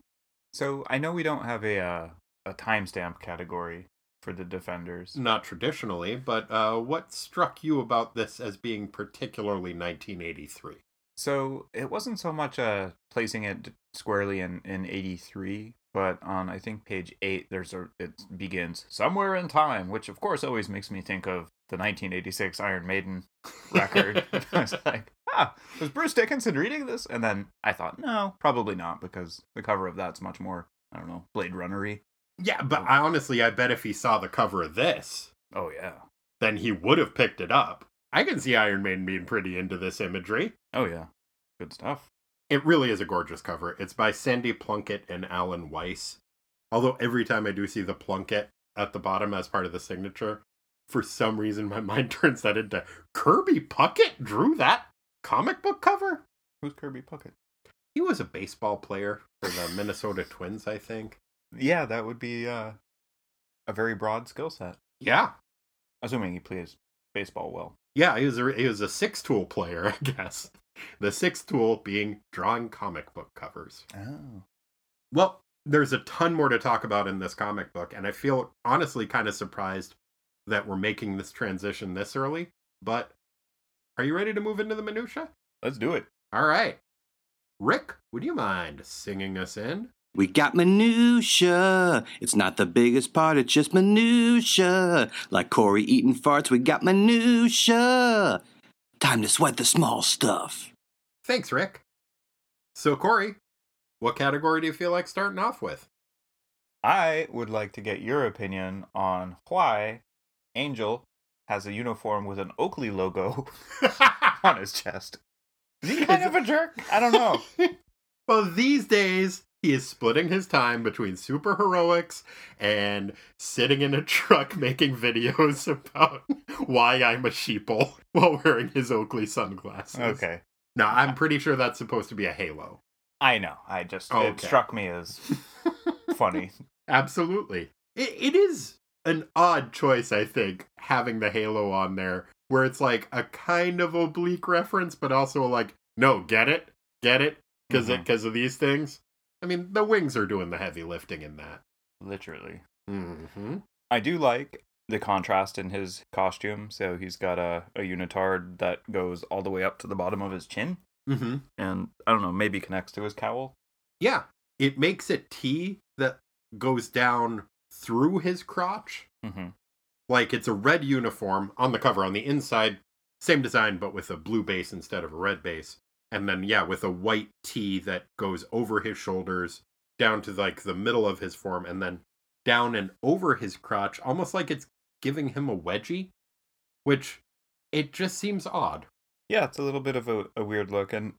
So I know we don't have a uh, a timestamp category for the defenders. Not traditionally, but uh, what struck you about this as being particularly 1983? So it wasn't so much uh placing it squarely in in 83, but on I think page 8 there's a it begins somewhere in time, which of course always makes me think of the 1986 Iron Maiden record. I was like, ah, was Bruce Dickinson reading this? And then I thought, no, probably not because the cover of that's much more I don't know, Blade Runnery. Yeah, but oh. I honestly, I bet if he saw the cover of this, Oh yeah. then he would have picked it up. I can see Iron Maiden being pretty into this imagery. Oh yeah. Good stuff. It really is a gorgeous cover. It's by Sandy Plunkett and Alan Weiss. Although every time I do see the Plunkett at the bottom as part of the signature, for some reason my mind turns that into Kirby Puckett drew that comic book cover? Who's Kirby Puckett? He was a baseball player for the Minnesota Twins, I think. Yeah, that would be uh, a very broad skill set. Yeah. Assuming he plays baseball well. Yeah, he was a, he was a six tool player, I guess. The sixth tool being drawing comic book covers. Oh. Well, there's a ton more to talk about in this comic book, and I feel honestly kind of surprised that we're making this transition this early. But are you ready to move into the minutia? Let's do it. All right. Rick, would you mind singing us in? We got minutia. It's not the biggest part, it's just minutia. Like Corey eating farts, we got minutia. Time to sweat the small stuff. Thanks, Rick. So, Corey, what category do you feel like starting off with? I would like to get your opinion on why Angel has a uniform with an Oakley logo on his chest. Is he kind of a jerk? I don't know. well, these days, he is splitting his time between super heroics and sitting in a truck making videos about why I'm a sheeple while wearing his Oakley sunglasses. Okay. Now, I'm pretty sure that's supposed to be a halo. I know. I just it struck me as funny. Absolutely. It, it is an odd choice, I think, having the halo on there, where it's like a kind of oblique reference, but also like, no, get it? Get it? Because Mhm. because of these things? I mean, the wings are doing the heavy lifting in that. Literally. Mm-hmm. I do like the contrast in his costume. So he's got a, a unitard that goes all the way up to the bottom of his chin. Mm-hmm. And I don't know, maybe connects to his cowl. Yeah. It makes a T that goes down through his crotch. Mm-hmm. Like it's a red uniform on the cover. On the inside, same design, but with a blue base instead of a red base. And then, yeah, with a white T that goes over his shoulders, down to like the middle of his form, and then down and over his crotch, almost like it's giving him a wedgie, which it just seems odd. Yeah, it's a little bit of a, a weird look. And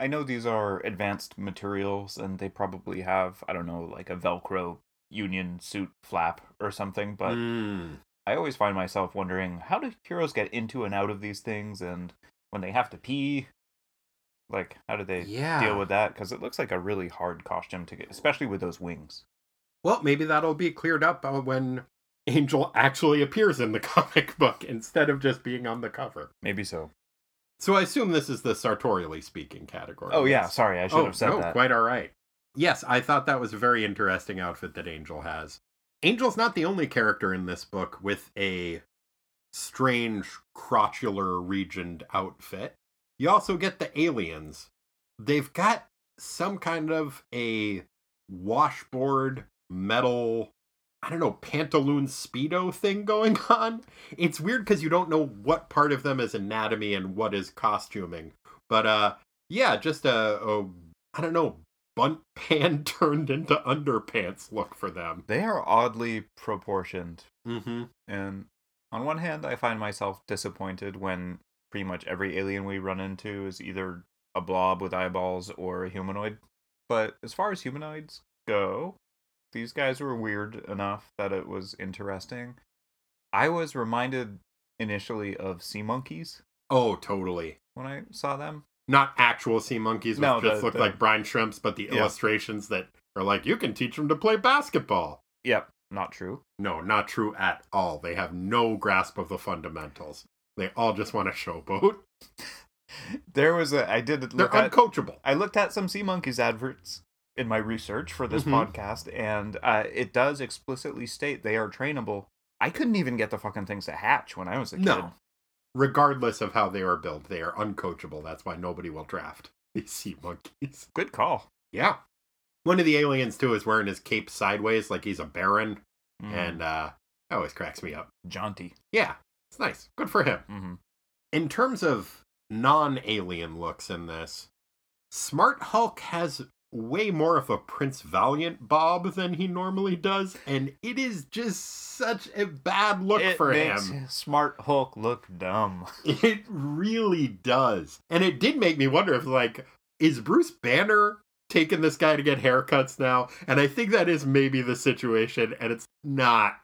I know these are advanced materials and they probably have, I don't know, like a Velcro union suit flap or something. But Mm. I always find myself wondering how do heroes get into and out of these things? And when they have to pee, like, how do they yeah. deal with that? Because it looks like a really hard costume to get, especially with those wings. Well, maybe that'll be cleared up uh, when Angel actually appears in the comic book instead of just being on the cover. Maybe so. So I assume this is the sartorially speaking category. Oh, yeah, sorry, I should oh, have said no, that. quite all right. Yes, I thought that was a very interesting outfit that Angel has. Angel's not the only character in this book with a strange crotchular regioned outfit. You also get the aliens. They've got some kind of a washboard metal I don't know, pantaloon speedo thing going on. It's weird because you don't know what part of them is anatomy and what is costuming. But uh yeah, just a, a I don't know, bunt pan turned into underpants look for them. They are oddly proportioned. Mm-hmm. And on one hand, I find myself disappointed when pretty much every alien we run into is either a blob with eyeballs or a humanoid. But as far as humanoids go, these guys were weird enough that it was interesting. I was reminded initially of sea monkeys Oh, totally. when I saw them. Not actual sea monkeys, which No, just the- look the- like brine shrimps, but the Yeah. illustrations that are like, you can teach them to play basketball. Yep, not true. No, not true at all. They have no grasp of the fundamentals. They all just want to showboat. There was a I did They're look at uncoachable. I looked at some sea monkeys adverts in my research for this Mhm. podcast, and uh, it does explicitly state they are trainable. I couldn't even get the fucking things to hatch when I was a kid. No. Regardless of how they are built, they are uncoachable. That's why nobody will draft these sea monkeys. Good call. Yeah. One of the aliens, too, is wearing his cape sideways like he's a baron, Mm, and uh, that always cracks me up. jaunty. Yeah, it's nice. Good for him. hmm In terms of non alien looks in this, Smart Hulk has way more of a Prince Valiant bob than he normally does, and it is just such a bad look it for makes him. Smart Hulk look dumb. It really does. And it did make me wonder if, like, is Bruce Banner taking this guy to get haircuts now? And I think that is maybe the situation, and it's not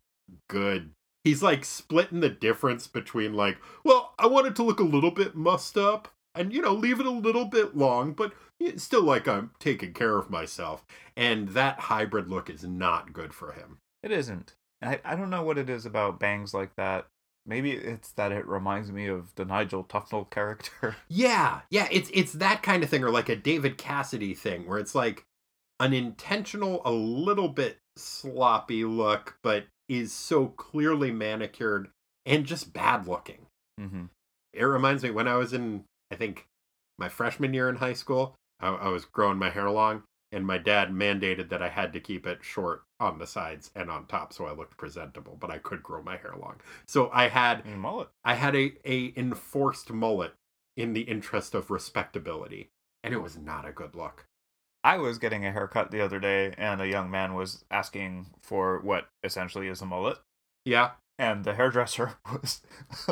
good. He's like splitting the difference between, like, well, I want it to look a little bit mussed up and, you know, leave it a little bit long, but it's still like I'm taking care of myself. And that hybrid look is not good for him. It isn't. I, I don't know what it is about bangs like that. Maybe it's that it reminds me of the Nigel Tufnel character. Yeah, yeah, it's it's that kind of thing, or like a David Cassidy thing, where it's like an intentional, a little bit sloppy look, but is so clearly manicured and just bad looking. Mm-hmm. It reminds me when I was in, I think, my freshman year in high school. I, I was growing my hair long, and my dad mandated that I had to keep it short on the sides and on top, so I looked presentable. But I could grow my hair long, so I had mullet. I had a, a enforced mullet in the interest of respectability, and it was not a good look. I was getting a haircut the other day, and a young man was asking for what essentially is a mullet. Yeah, And the hairdresser was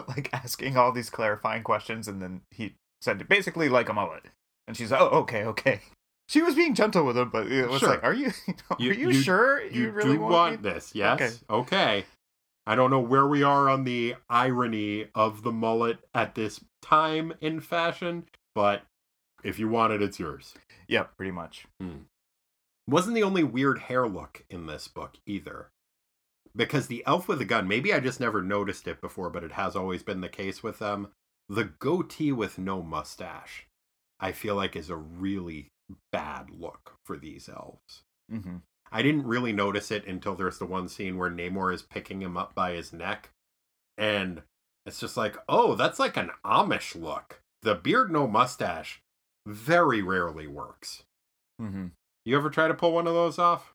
like asking all these clarifying questions, and then he said basically like a mullet. And she's like, "Oh, okay, okay." She was being gentle with him, but it was Sure. like, "Are you, are You- you, you- sure you, really do want, want, this, yes? Okay. I don't know where we are on the irony of the mullet at this time in fashion, but if you want it, it's yours. Yeah, pretty much. Wasn't the only weird hair look in this book either. Because the elf with a gun, maybe I just never noticed it before, but it has always been the case with them. The goatee with no mustache, I feel like is a really bad look for these elves. Mm-hmm. I didn't really notice it until there's the one scene where Namor is picking him up by his neck. And it's just like, oh, that's like an Amish look. The beard, no mustache, very rarely works. Mm-hmm. You ever try to pull one of those off?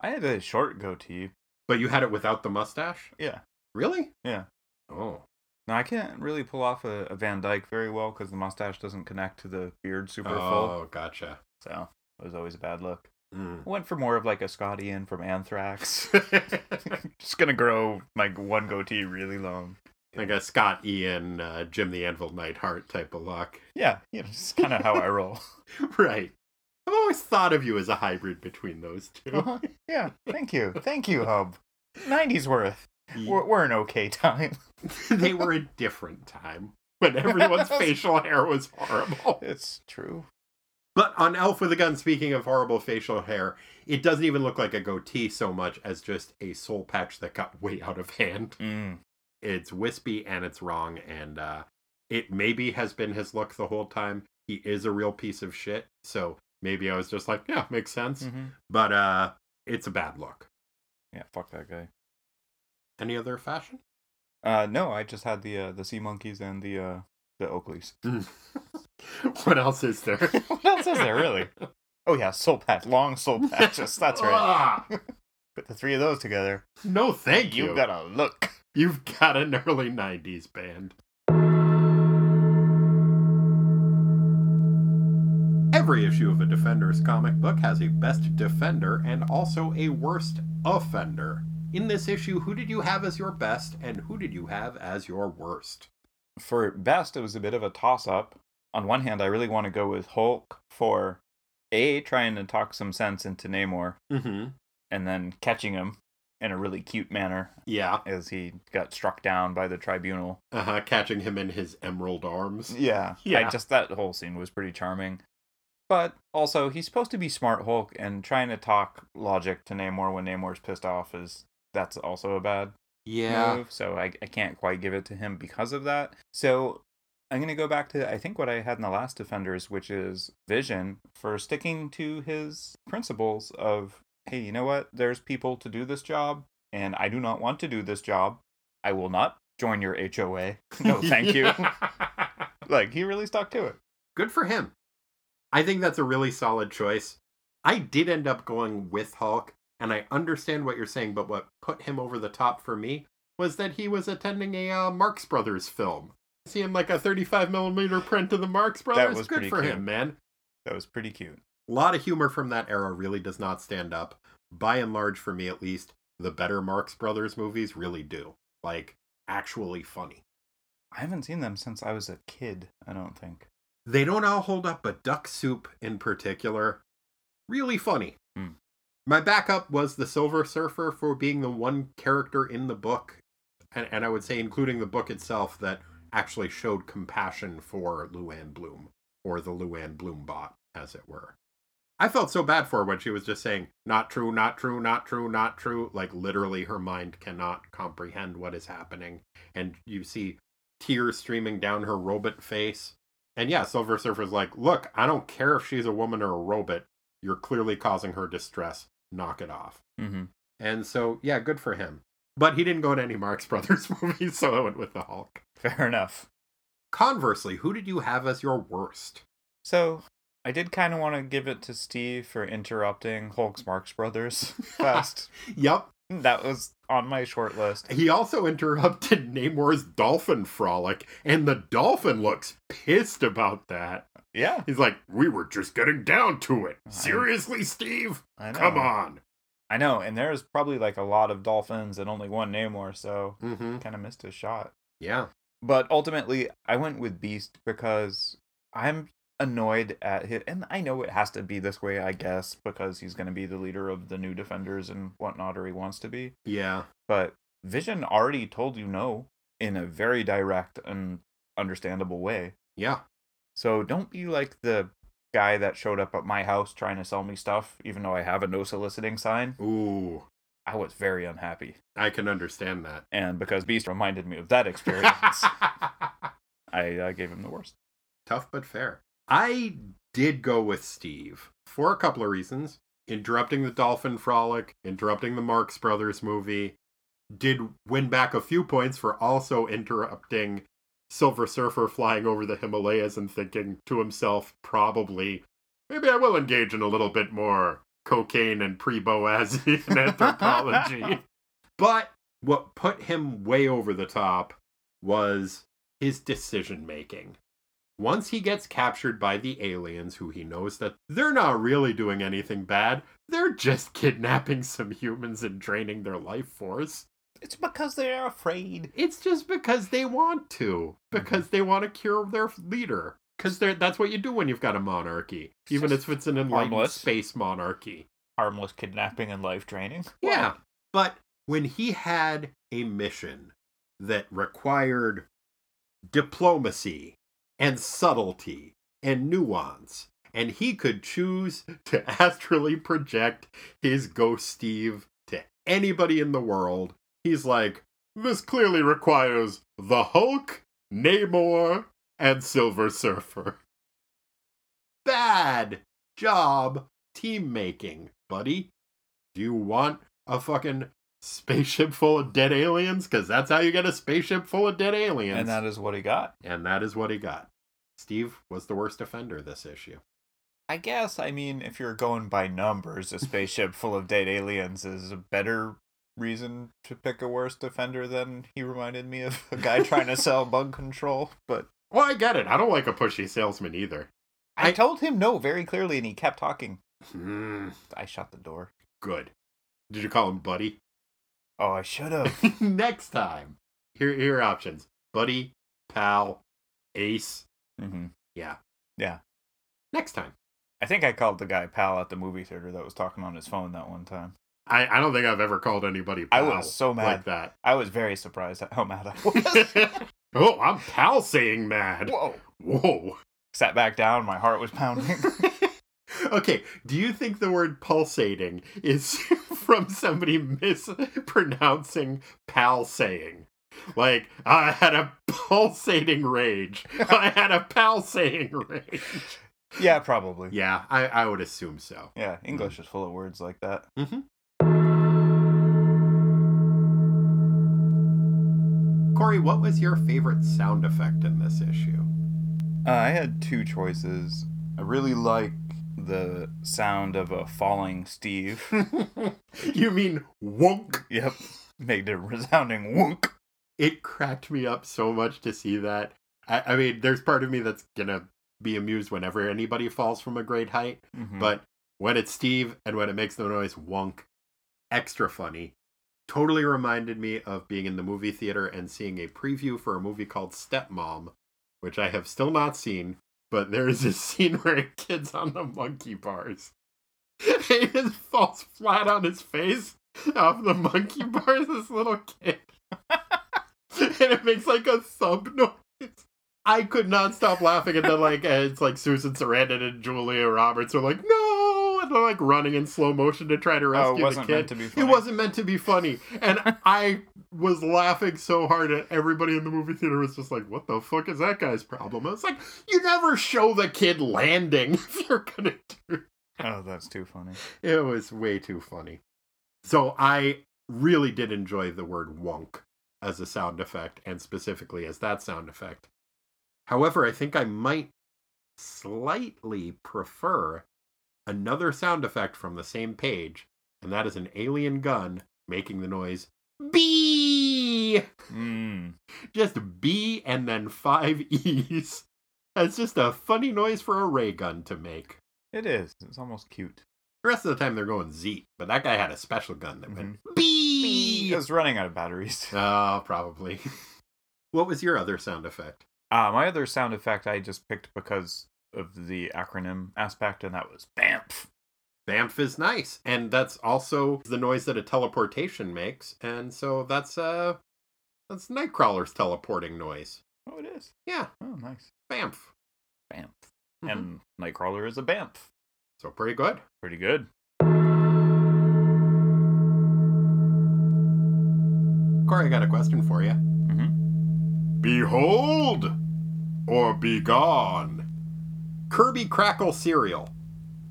I had a short goatee. But you had it without the mustache? Yeah. Really? Yeah. Oh. Now I can't really pull off a, a Van Dyke very well because the mustache doesn't connect to the beard super full. Oh, gotcha. So it was always a bad look. Mm. I went for more of like a Scott Ian from Anthrax. Just gonna grow like one goatee really long. Like a Scott Ian, uh, Jim the Anvil Neidhart type of look. Yeah, you know, just kind of how I roll. right. I've always thought of you as a hybrid between those 2 Uh-huh. Yeah, thank you, thank you, Hub. Nineties worth. We're, we're an okay time. they were a different time when everyone's facial hair was horrible. It's true. But on Elf with a Gun, speaking of horrible facial hair, it doesn't even look like a goatee so much as just a soul patch that got way out of hand. Mm. It's wispy and it's wrong, and uh, it maybe has been his look the whole time. He is a real piece of shit, so maybe I was just like, yeah, makes sense. hmm But uh, it's a bad look. Yeah, fuck that guy. Any other fashion? Uh, no, I just had the uh, the sea monkeys and the uh the Oakleys. what else is there? what else is there really? Oh yeah, soul patch, long soul patches. That's right. Put the three of those together. no, thank you. You got a look. You've got an early 90s band. Every issue of a Defenders comic book has a best defender and also a worst offender. In this issue, who did you have as your best and who did you have as your worst? For best, it was a bit of a toss up. On one hand, I really want to go with Hulk for A, trying to talk some sense into Namor, Mm-hmm. And then catching him in a really cute manner Yeah. as he got struck down by the tribunal. Uh-huh. Catching him in his emerald arms. Yeah. Yeah. I just that whole scene was pretty charming. But also he's supposed to be smart Hulk and trying to talk logic to Namor when Namor's pissed off is that's also a bad Yeah. move. So I, I can't quite give it to him because of that. So I'm gonna go back to I think what I had in the last Defenders, which is Vision, for sticking to his principles of, hey, you know what? There's people to do this job, and I do not want to do this job. I will not join your HOA. no, thank you. like he really stuck to it. Good for him. I think that's a really solid choice. I did end up going with Hulk, and I understand what you're saying, but what put him over the top for me was that he was attending a uh, Marx Brothers film. Seeing like a 35 millimeter print of the Marx Brothers, That was good for cute. him, man. That was pretty cute. A lot of humor from that era really does not stand up. By and large, for me at least, the better Marx Brothers movies really do. Like, actually funny. I haven't seen them since I was a kid, I don't think. They don't all hold up, but Duck Soup in particular, really funny. Hmm. My backup was the Silver Surfer for being the one character in the book, and, and I would say, including the book itself, that actually showed compassion for Luann Bloom, or the Luann Bloom bot, as it were. I felt so bad for her when she was just saying, not true, not true, not true, not true. Like literally her mind cannot comprehend what is happening. And you see tears streaming down her robot face. And yeah, Silver Surfer's like, look, I don't care if she's a woman or a robot. You're clearly causing her distress. Knock it off. Mm-hmm. And so, yeah, good for him. But he didn't go to any Marx Brothers movies, so I went with the Hulk. Fair enough. Conversely, who did you have as your worst? So I did kind of want to give it to Steve for interrupting Hulk's Marx Brothers fest. Yep. that was on my short list. He also interrupted Namor's dolphin frolic, and the dolphin looks pissed about that. Yeah, He's like, We were just getting down to it. I- Seriously, Steve? I know. Come on. I know, and there's probably like a lot of dolphins and only one Namor, so Mm-hmm. kind of missed his shot. Yeah. But ultimately, I went with Beast because I'm annoyed at it, and I know it has to be this way, I guess, because he's going to be the leader of the new Defenders and whatnot, or he wants to be. Yeah. But Vision already told you no in a very direct and understandable way. Yeah. So don't be like the guy that showed up at my house trying to sell me stuff, even though I have a no soliciting sign. Ooh. I was very unhappy. I can understand that. And because Beast reminded me of that experience, I uh, gave him the worst. Tough but fair. I did go with Steve for a couple of reasons. Interrupting the Dolphin Frolic, interrupting the Marx Brothers movie, did win back a few points for also interrupting Silver Surfer flying over the Himalayas and thinking to himself, probably, maybe I will engage in a little bit more cocaine and pre Boasian anthropology. But what put him way over the top was his decision making. Once he gets captured by the aliens, who he knows that they're not really doing anything bad, they're just kidnapping some humans and draining their life force. It's because they're afraid. It's just because they want to, because they want to cure their leader. Because that's what you do when you've got a monarchy, even if it's an enlightened harmless. space monarchy. Harmless kidnapping and life draining. Yeah. But when he had a mission that required diplomacy and subtlety and nuance, and he could choose to astrally project his ghost Steve to anybody in the world, he's like, this clearly requires the Hulk, Namor, and Silver Surfer. Bad job team making, buddy. Do you want a fucking spaceship full of dead aliens? Because that's how you get a spaceship full of dead aliens. And that is what he got. and that is what he got. Steve was the worst offender this issue. I guess, I mean, if you're going by numbers, a spaceship full of dead aliens is a better reason to pick a worse defender than he reminded me of a guy trying to sell bug control. But Well, I get it. I don't like a pushy salesman either. I, I- told him no very clearly and he kept talking. Hmm, I shut the door. good. Did you call him Buddy? Oh, I should have. Next time. Here, here are options Buddy, Pal, Ace. hmm Yeah. Yeah. Next time. I think I called the guy pal at the movie theater that was talking on his phone that one time. I, I don't think I've ever called anybody I was so mad. like that. I was very surprised at how mad I was. oh, I'm Pal saying mad. Whoa. Whoa. Sat back down, my heart was pounding. okay, do you think the word pulsating is from somebody mispronouncing pal saying? Like, I had a pulsating rage. I had a pal saying rage. yeah, probably. Yeah, I, I would assume so. Yeah, English is full of words like that. Corey, what was your favorite sound effect in this issue? Uh, I had two choices. I really like the sound of a falling Steve. you mean wonk? yep. Made a resounding wonk. It cracked me up so much to see that. I, I mean, there's part of me that's gonna be amused whenever anybody falls from a great height, Mhm. but when it's Steve and when it makes the noise wonk, extra funny. Totally reminded me of being in the movie theater and seeing a preview for a movie called Stepmom, which I have still not seen, but there is a scene where a kid's on the monkey bars. he just falls flat on his face off the monkey bars, this little kid. and it makes like a thump noise. I could not stop laughing, and then like it's like Susan Sarandon and Julia Roberts are like, no, they're like running in slow motion to try to oh, rescue it wasn't the kid. meant to be It wasn't meant to be funny, and I was laughing so hard at everybody in the movie theater was just like, "What the fuck is that guy's problem?" I was like, "You never show the kid landing if you're gonna do." Oh, that's too funny. It was way too funny. So I really did enjoy the word "wonk" as a sound effect, and specifically as that sound effect. However, I think I might slightly prefer another sound effect from the same page, and that is an alien gun making the noise B. Mm. Just B and then five E's. That's just a funny noise for a ray gun to make. It is. It's almost cute. The rest of the time they're going Z, but that guy had a special gun that went Mm-hmm. B. It's running out of batteries. Oh, probably. what was your other sound effect? Uh, my other sound effect I just picked because of the acronym aspect, and that was BAMF. Bamf is nice, and that's also the noise that a teleportation makes, and so that's uh that's Nightcrawler's teleporting noise. Oh, it is. Yeah, Oh, nice. Bamf. BAMF. Mhm. And Nightcrawler is a BAMF. So pretty good. Pretty good. Corey, I got a question for you. Mm-hmm. Behold or be gone. Kirby Crackle cereal.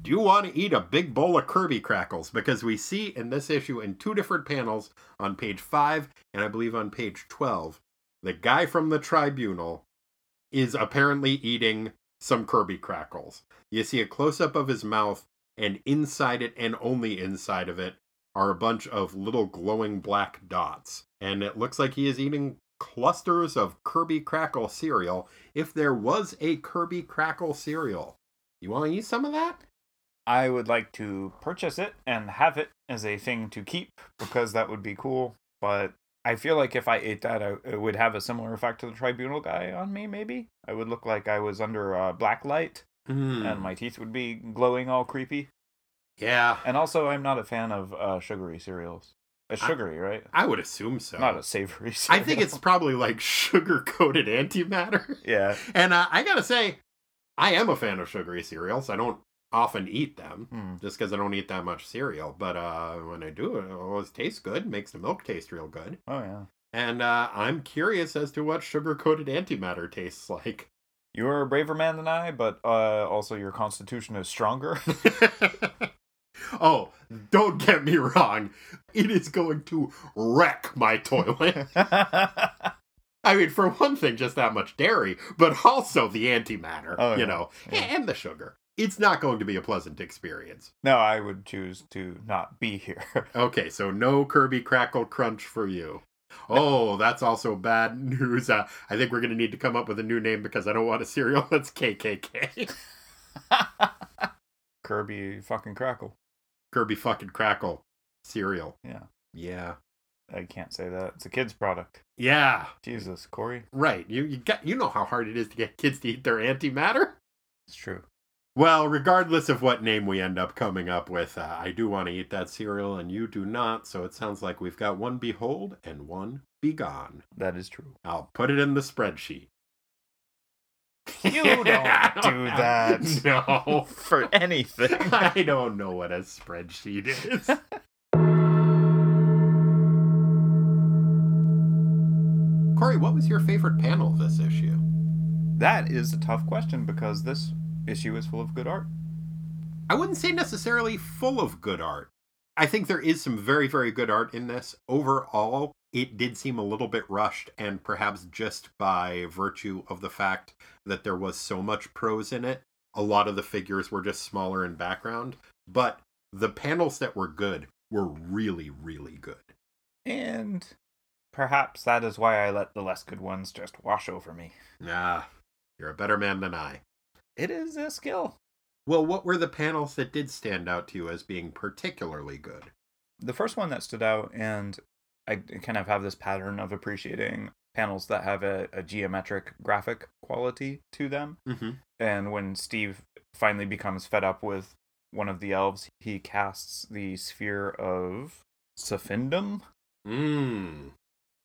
Do you want to eat a big bowl of Kirby Crackles? Because we see in this issue in two different panels on page 5 and I believe on page 12, the guy from the tribunal is apparently eating some Kirby Crackles. You see a close up of his mouth, and inside it, and only inside of it, are a bunch of little glowing black dots. And it looks like he is eating clusters of Kirby Crackle cereal. If there was a Kirby Crackle cereal, you want to eat some of that? I would like to purchase it and have it as a thing to keep because that would be cool. But I feel like if I ate that, I, it would have a similar effect to the tribunal guy on me. Maybe I would look like I was under uh, black light, Hmm. and my teeth would be glowing all creepy. yeah, And also, I'm not a fan of uh, sugary cereals. It's I- sugary, right? I would assume so. Not a savory. I think it's probably like sugar coated antimatter. yeah. And uh, I gotta say, I am a fan of sugary cereals. I don't often eat them Hmm. just because I don't eat that much cereal. But uh, when I do, it always tastes good. Makes the milk taste real good. Oh yeah. And uh, I'm curious as to what sugar coated antimatter tastes like. You are a braver man than I, but uh, also your constitution is stronger. oh, don't get me wrong. It is going to wreck my toilet. I mean, for one thing, just that much dairy, but also the antimatter, Oh, you yeah. know, Yeah. and the sugar. It's not going to be a pleasant experience. no, I would choose to not be here. Okay, so no Kirby Crackle Crunch for you. Oh, that's also bad news. Uh, I think we're going to need to come up with a new name because I don't want a cereal that's KKK. Kirby fucking crackle. Kirby fucking Crackle cereal. Yeah. Yeah. I can't say that. It's a kid's product. Yeah. Jesus, Corey. Right. You you got you know how hard it is to get kids to eat their antimatter. It's true. Well, regardless of what name we end up coming up with, uh, I do want to eat that cereal and you do not, so it sounds like we've got one behold and one begone. That is true. I'll put it in the spreadsheet. You don't do that. No. For anything. I don't know what a spreadsheet is. Corey, what was your favorite panel of this issue? that is a tough question because this issue is full of good art. I wouldn't say necessarily full of good art. I think there is some very, very good art in this. Overall, it did seem a little bit rushed, and perhaps just by virtue of the fact that there was so much prose in it, a lot of the figures were just smaller in background. But the panels that were good were really, really good. And perhaps that is why I let the less good ones just wash over me. Ah, you're a better man than I. it is a skill. Well, what were the panels that did stand out to you as being particularly good? The first one that stood out, and I kind of have this pattern of appreciating panels that have a, a geometric graphic quality to them. Mm-hmm. And when Steve finally becomes fed up with one of the elves, he casts the sphere of Safindum Mm.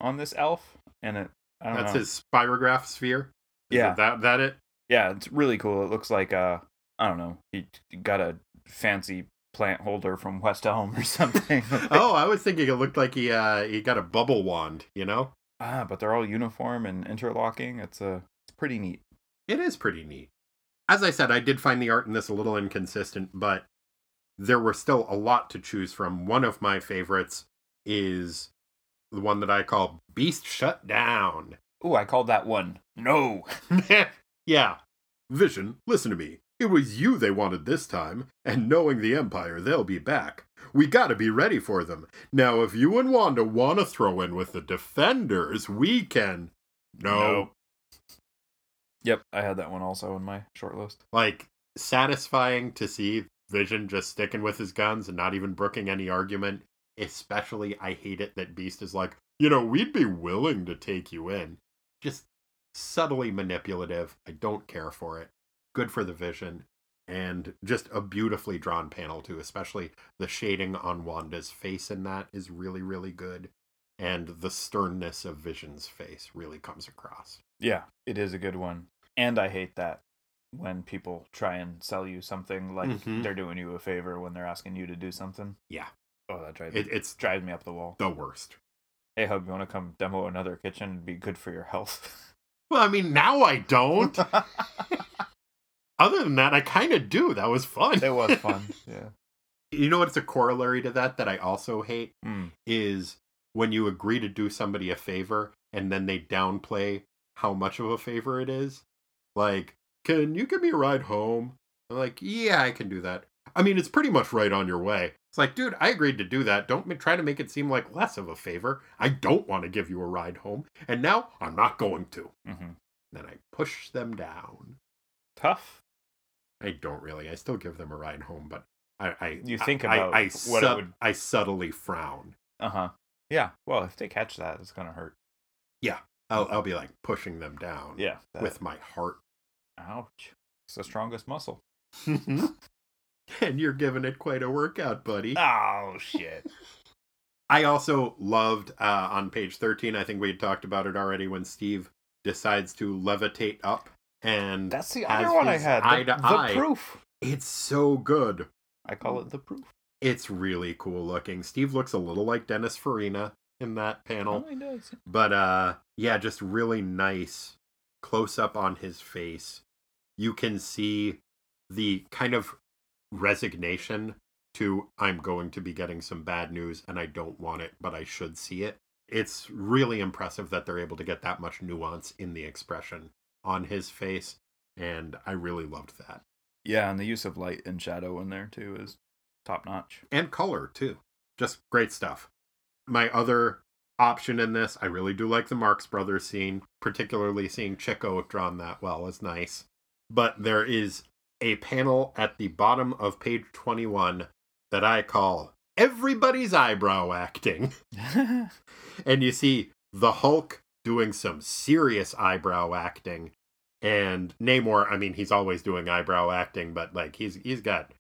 on this elf, and it I don't That's know. his spirograph sphere. Is Yeah. that that it. Yeah, it's really cool. It looks like uh I don't know, he got a fancy plant holder from West Elm or something. oh, I was thinking it looked like he uh he got a bubble wand. You know, ah, but they're all uniform and interlocking. It's a it's pretty neat. it is pretty neat. As I said, I did find the art in this a little inconsistent, but there were still a lot to choose from. One of my favorites is the one that I call Beast Shut Down. Ooh, I called that one. No. yeah. Vision, listen to me. It was you they wanted this time, and knowing the Empire, they'll be back. We gotta be ready for them. Now, if you and Wanda want to throw in with the Defenders, we can. No. No. Yep, I had that one also in my short list. Like, satisfying to see Vision just sticking with his guns and not even brooking any argument. Especially, I hate it that Beast is like, you know, we'd be willing to take you in. Just subtly manipulative. I don't care for it. Good for the vision. And just a beautifully drawn panel, too. Especially the shading on Wanda's face in that is really, really good. And the sternness of Vision's face really comes across. Yeah, it is a good one. And I hate that when people try and sell you something like Mhm. they're doing you a favor when they're asking you to do something. Yeah. Oh, that drives It, me, it's drives me up the wall. the worst. Hey, hub, you want to come demo another kitchen? It'd be good for your health. Well, I mean, now I don't. Other than that, I kind of do. That was fun. it was fun. Yeah. You know what's a corollary to that that I also hate Mm. is when you agree to do somebody a favor and then they downplay how much of a favor it is. Like, can you give me a ride home? I'm like, yeah, I can do that. I mean, it's pretty much right on your way. It's like, dude, I agreed to do that. Don't try to make it seem like less of a favor. I don't want to give you a ride home. And now I'm not going to. hmm Then I push them down. Tough. I don't really. I still give them a ride home, but I, I You think I, about I, I, what sub- would- I subtly frown. Uh huh. Yeah. Well, if they catch that, it's gonna hurt. Yeah. I'll, I'll be like pushing them down Yeah. that- with my heart. Ouch. It's the strongest muscle. and you're giving it quite a workout, buddy. Oh shit. I also loved uh, on page 13, I think we had talked about it already, when Steve decides to levitate up. And That's the other one I had. eye The, to the eye. proof. it's so good. I call it the proof. It's really cool looking. Steve looks a little like Dennis Farina in that panel. Oh, he does. But uh yeah, just really nice close up on his face. You can see the kind of resignation to I'm going to be getting some bad news and I don't want it, but I should see it. It's really impressive that they're able to get that much nuance in the expression on his face and I really loved that. Yeah, and the use of light and shadow in there too is top notch. And color too. Just great stuff. My other option in this, I really do like the Marx Brothers scene, particularly seeing Chico drawn that well is nice. But there is a panel at the bottom of page 21 that I call everybody's eyebrow acting. and you see the Hulk doing some serious eyebrow acting. And Namor, I mean, he's always doing eyebrow acting, but like he's he's got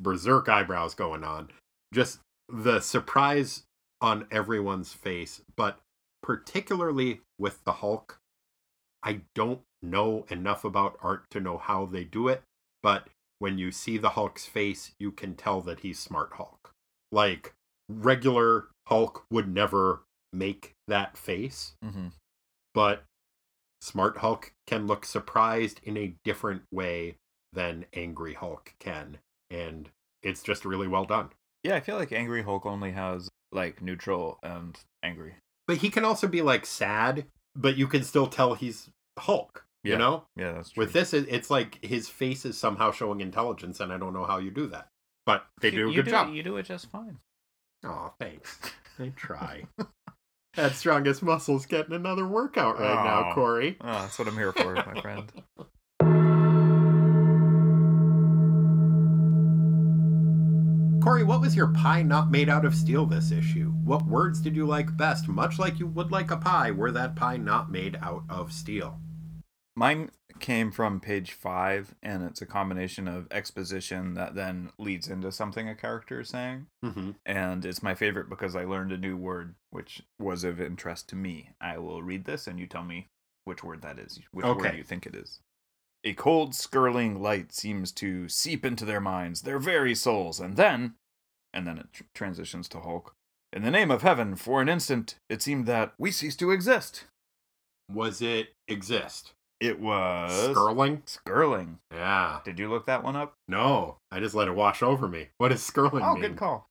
berserk eyebrows going on. Just the surprise on everyone's face, but particularly with the Hulk. I don't know enough about art to know how they do it, but when you see the Hulk's face, you can tell that he's smart Hulk. Like regular Hulk would never make that face, mm-hmm. but Smart Hulk can look surprised in a different way than Angry Hulk can. And it's just really well done. Yeah, I feel like Angry Hulk only has like neutral and angry. But he can also be like sad, but you can still tell he's Hulk, you know? Yeah, that's true. With this, it's like his face is somehow showing intelligence, and I don't know how you do that. But they do a good job. You do it just fine. Oh, thanks. I try. That Strongest Muscles getting another workout right oh. now, Corey. Oh, that's what I'm here for, my friend. Corey, what was your pie not made out of steel this issue? What words did you like best, much like you would like a pie, were that pie not made out of steel? Mine came from page five, and it's a combination of exposition that then leads into something a character is saying. Mm-hmm. And it's my favorite because I learned a new word, which was of interest to me. I will read this, and you tell me which word that is, which Okay. word you think it is. A cold, skirling light seems to seep into their minds, their very souls, and then, and then it tr- transitions to Hulk. In the name of heaven, for an instant, it seemed that we ceased to exist. Was it exist? It was Skirling? Skirling. Yeah. Did you look that one up? No, I just let it wash over me. What is skirling Oh, mean? good call.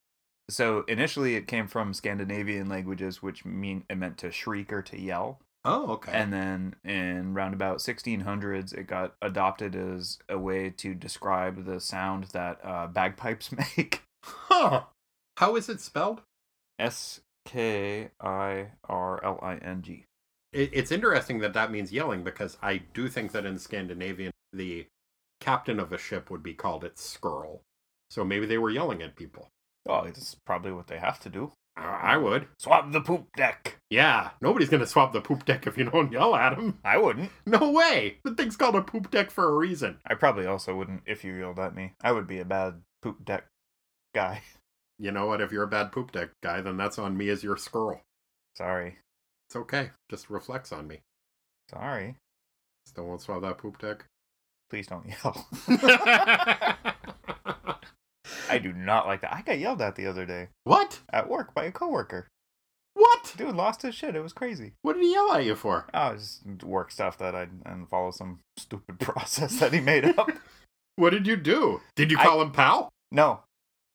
So initially, it came from Scandinavian languages, which mean it meant to shriek or to yell. Oh, okay. And then in roundabout 1600s, it got adopted as a way to describe the sound that uh, bagpipes make. huh. How is it spelled? S K I R L I N G. It, it's interesting that that means yelling because I do think that in Scandinavian, the captain of a ship would be called it skirl. So maybe they were yelling at people. Oh, it's probably what they have to do. I I would. Swap the poop deck. Yeah, nobody's gonna swap the poop deck if you don't yell at them. I wouldn't. No way. The thing's called a poop deck for a reason. I probably also wouldn't if you yelled at me. I would be a bad poop deck guy. You know what? If you're a bad poop deck guy, then that's on me as your skirl. Sorry. It's okay. Just reflects on me. Sorry. Still won't swallow that poop deck. Please don't yell. I do not like that. I got yelled at the other day what? at work by a coworker. What? Dude lost his shit. It was crazy. What did he yell at you for? Oh, just work stuff that I and follow some stupid process that he made up. What did you do? Did you I- call him pal? No,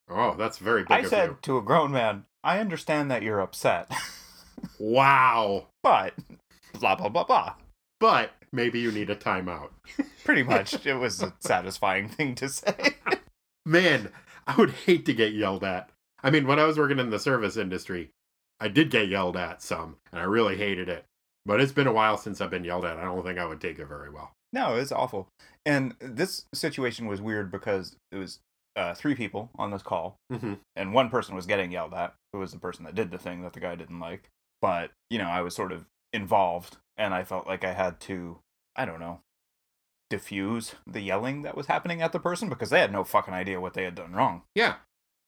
Oh, that's very big I said you. to a grown man, "I understand that you're upset, Wow. but blah blah blah blah." But maybe you need a timeout. Pretty much, it was a satisfying thing to say. Man, I would hate to get yelled at. I mean, when I was working in the service industry, I did get yelled at some, and I really hated it. But it's been a while since I've been yelled at. I don't think I would take it very well. No, it's awful. And this situation was weird because it was uh, three people on this call, Mm-hmm. and one person was getting yelled at, who was the person that did the thing that the guy didn't like. But, you know, I was sort of involved, and I felt like I had to, I don't know, diffuse the yelling that was happening at the person because they had no fucking idea what they had done wrong. Yeah.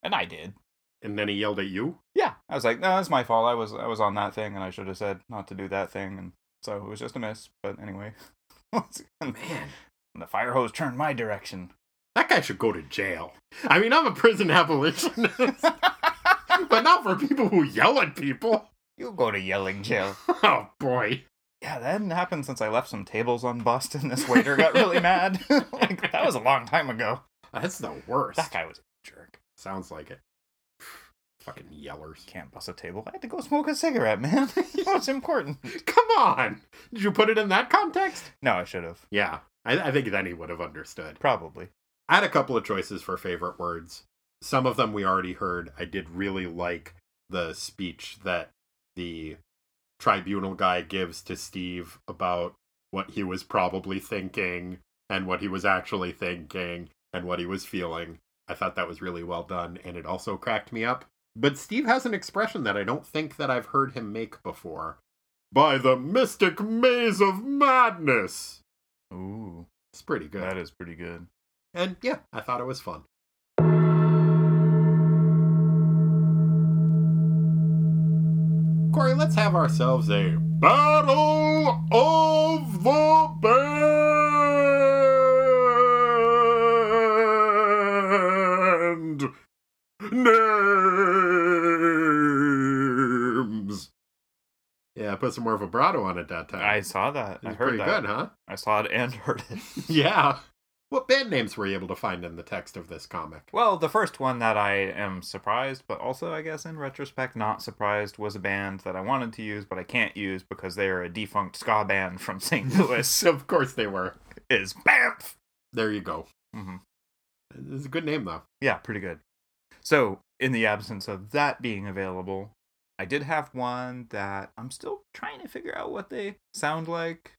And I did. And then he yelled at you? Yeah. I was like, no, it's my fault. I was I was on that thing and I should have said not to do that thing and so it was just a miss. But anyway. Man, the fire hose turned my direction. that guy should go to jail. I mean, I'm a prison abolitionist, but not for people who yell at people. You go to yelling jail. Oh, boy. Yeah, that hadn't happened since I left some tables on Boston. this waiter got really mad. like that was a long time ago. That's the worst. That guy was a jerk. Sounds like it. Fucking yellers. Can't bust a table. I had to go smoke a cigarette, man. What's important? Come on. Did you put it in that context? No, I should have. Yeah. I, I think then he would have understood. Probably. I had a couple of choices for favorite words. Some of them we already heard. I did really like the speech that the tribunal guy gives to Steve about what he was probably thinking and what he was actually thinking and what he was feeling. I thought that was really well done and it also cracked me up. But Steve has an expression that I don't think that I've heard him make before. By the mystic maze of madness. Ooh, It's pretty good. that is pretty good. And yeah, I thought it was fun. Corey, let's have ourselves a Battle of the Band Names. Yeah, I put some more vibrato on it that time. I saw that. It I heard pretty that. good, huh? I saw it and heard it. Yeah. What band names were you able to find in the text of this comic? Well, the first one that I am surprised, but also I guess in retrospect not surprised, was a band that I wanted to use, but I can't use because they are a defunct ska band from St. Louis. of course they were. is BAMF. There you go. hmm It's a good name though. Yeah, pretty good. So, in the absence of that being available, I did have one that I'm still trying to figure out what they sound like.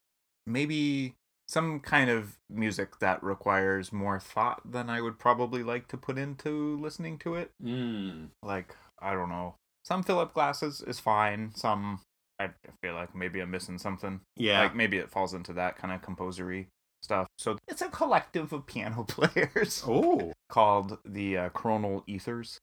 Maybe some kind of music that requires more thought than I would probably like to put into listening to it. Mm. Like, I don't know. Some Philip Glasses is fine. Some I feel like maybe I'm missing something. Yeah. Like maybe it falls into that kind of composery stuff. So it's a collective of piano players oh. called the uh, Chronal Ethers.